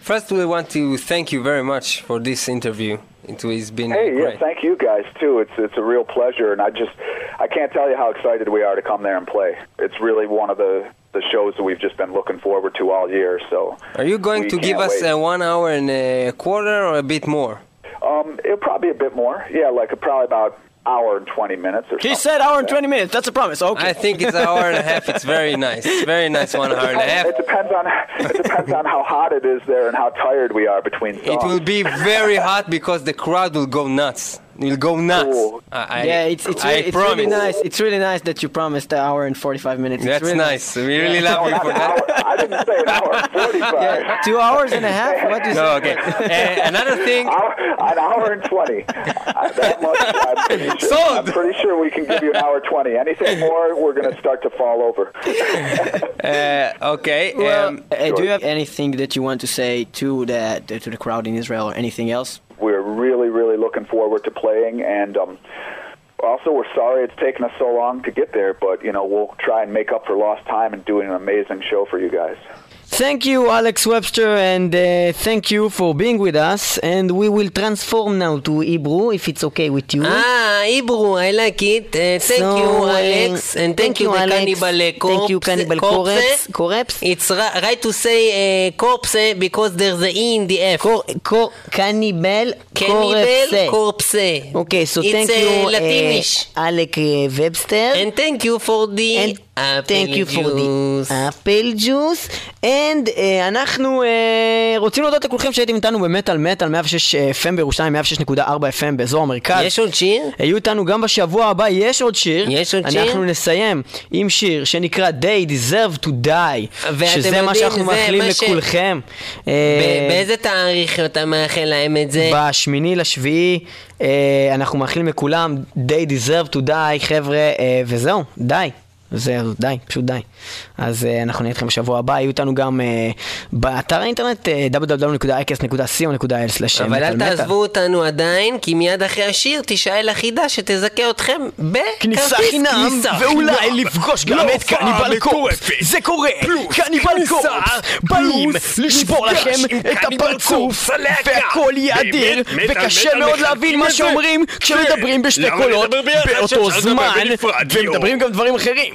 First, we want to thank you very much for this interview. It has been Hey, great. yeah, thank you guys too. It's it's a real pleasure, and I just I can't tell you how excited we are to come there and play. It's really one of the the shows that we've just been looking forward to all year. So, Are you going to give us wait. a one hour and a quarter or a bit more? um, Um, it'll probably be a bit more. Yeah, like probably about hour and 20 minutes or He something said hour and like that. 20 minutes. That's a promise. Okay. I think it's an hour and a half. It's very nice. It's very nice. One hour and a half. It depends on it depends on how hot it is there and how tired we are between songs. It will be very hot because the crowd will go nuts. Will go nuts. Cool. I, I- yeah, it's it's, I really, it's really nice. It's really nice that you promised an hour and 45 minutes. It's That's really nice. We really love you for that. hour. I didn't say an hour and 45. Yeah, two hours and a half. What do you No, say? okay. Uh, another thing. Hour, an hour and 20. *laughs* Uh, that much, I'm pretty, sure, I'm pretty sure we can give you an hour 20. Anything more, we're going to start to fall over. *laughs* Uh, okay. Well, um, uh, do you have anything that you want to say to the to the crowd in Israel or anything else? We're really, really looking forward to playing, and um, also we're sorry it's taken us so long to get there, but you know we'll try and make up for lost time and doing an amazing show for you guys. Thank you, Alex Webster, and uh, thank you for being with us. And we will transform now to Hebrew, if it's okay with you. Ah, Hebrew, I like it. Uh, thank So, you, uh, Alex, and thank, you, the Alex. Cannibal uh, Corpse. Thank you, Cannibal Corpse. Corpse. Corpse. It's ri- right to say uh, corpse uh, because there's a E in the F. Cor- cor- cannibal Cannibal Corpse. Corpse. Okay, so it's thank uh, you, Latinish. uh, Alec uh, Webster. and thank you for the And apple thank you for the apple juice. And uh, אנחנו uh, רוצים להודות לכולכם שהייתם איתנו במטאל מטאל 106 FM בירושלים, 106.4 FM באזור המרכז. יש עוד שיר? היו איתנו גם בשבוע הבא, יש עוד שיר. יש עוד שיר? אנחנו נסיים עם שיר שנקרא They Deserve to Die, שזה מה יודעים, שאנחנו זה מאחלים מה ש- לכולכם. אה, ב- באיזה תאריך אתה מאחל להם את זה? בשמיני לשביעי אה, אנחנו מאחלים לכולם They Deserve to Die, חבר'ה, אה, וזהו, די. זהו, די, פשוט די. אז אה, אנחנו נהיה איתכם בשבוע הבא, יהיו איתנו גם אה, באתר האינטרנט אה, www.icast.co.il אבל אל תעזבו אותנו עדיין, כי מיד אחרי השיר תישאל החידה שתזכה אתכם בכרטיס כניסה חינם, כניסה ואולי חינם. לפגוש גם לא את קניבל קורפס. זה קורה, קניבל קורפס באים לשבור לכם את הפרצוף. והכל יהיה אדיר, וקשה מאוד להבין מה. שאומרים כשמדברים בשני קולות? באותו זמן. ומדברים גם דברים אחרים.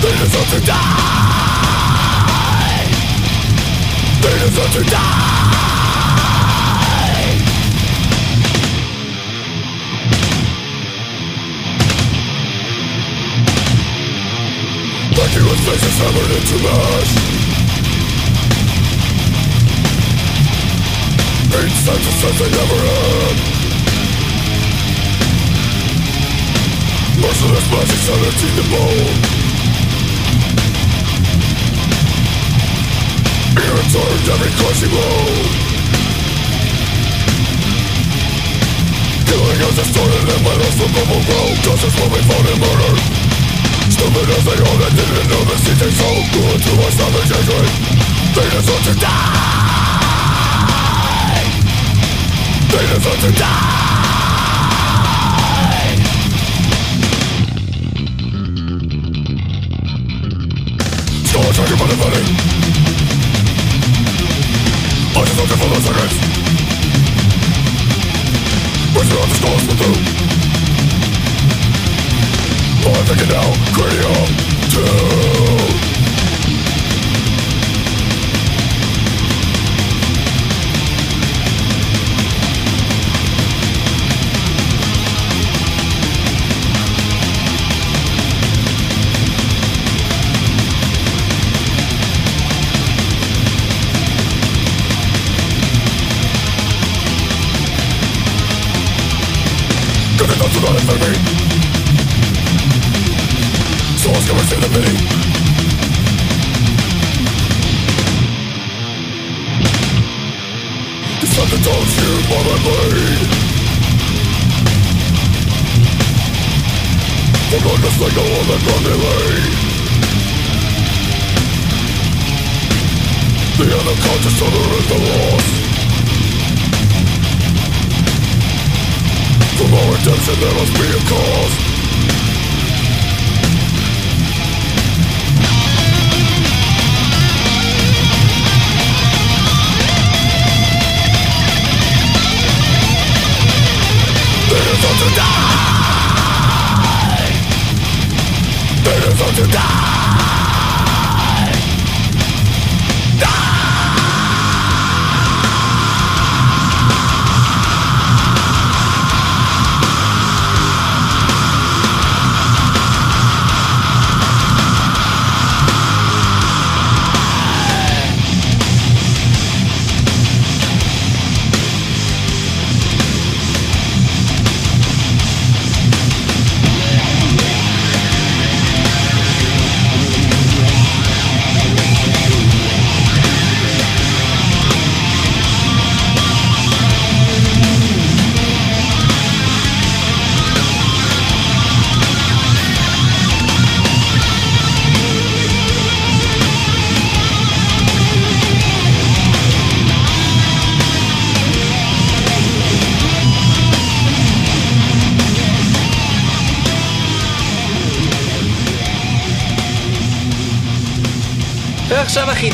They deserve to die. They deserve to die. Vacuous faces hammered into mash Eight senses that they never had Merciless magic sanity the bone Ear turned every crushing road Killing us distorted and my from bubble grow Justice will be found and murdered Stupid as they are, they didn't know seeds they sow Grew into a savage hatred They deserve to die They deserve to die Still attacking by the body for the seconds Raise your the close with you I'm thinking now, cranium 2 understand me receive the pity It's not the dogs here by my blade For like no other ground they lay The unconscious other is the lost destruction, there must be a cause. Deserve to die. They deserve to die.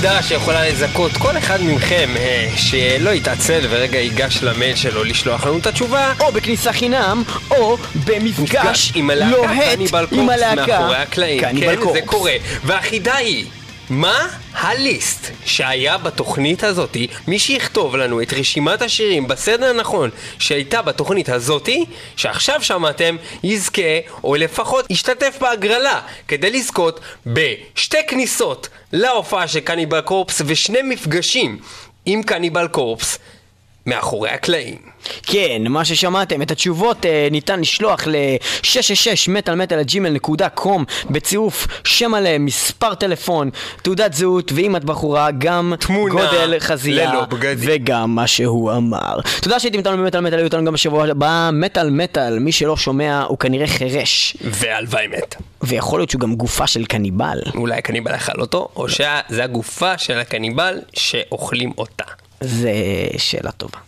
החידה שיכולה לזכות כל אחד מכם אה, שלא יתעצל ורגע ייגש למייל שלו לשלוח לנו את התשובה או בכניסה חינם, או במפגש מפגש עם הלהקה לוהט קניבל עם קורפס הלהקה מאחורי הקלעים. כן, קורפס. זה קורה. והחידה היא, מה הליסט שהיה בתוכנית הזאתי, מי שיכתוב לנו את רשימת השירים בסדר הנכון שהייתה בתוכנית הזאתי, שעכשיו שמעתם, יזכה, או לפחות ישתתף בהגרלה, כדי לזכות בשתי כניסות להופעה של קניבל קורפס ושני מפגשים עם קניבל קורפס מאחורי הקלעים. כן, מה ששמעתם, את התשובות אה, ניתן לשלוח ל-666 מטאלמטאל.gmail.com בצירוף שם מלא, מספר טלפון, תעודת זהות, ואם את בחורה, גם גודל חזייה. וגם מה שהוא אמר. תודה שהייתם איתנו במטאל מטאל, היו איתנו גם בשבוע הבא, מטאל מטאל, מי שלא שומע הוא כנראה חירש, והלוואי מת. ויכול להיות שהוא גם גופה של קניבל. אולי הקניבל אכל אותו, או שזה הגופה של הקניבל שאוכלים אותה. זה שאלה טובה.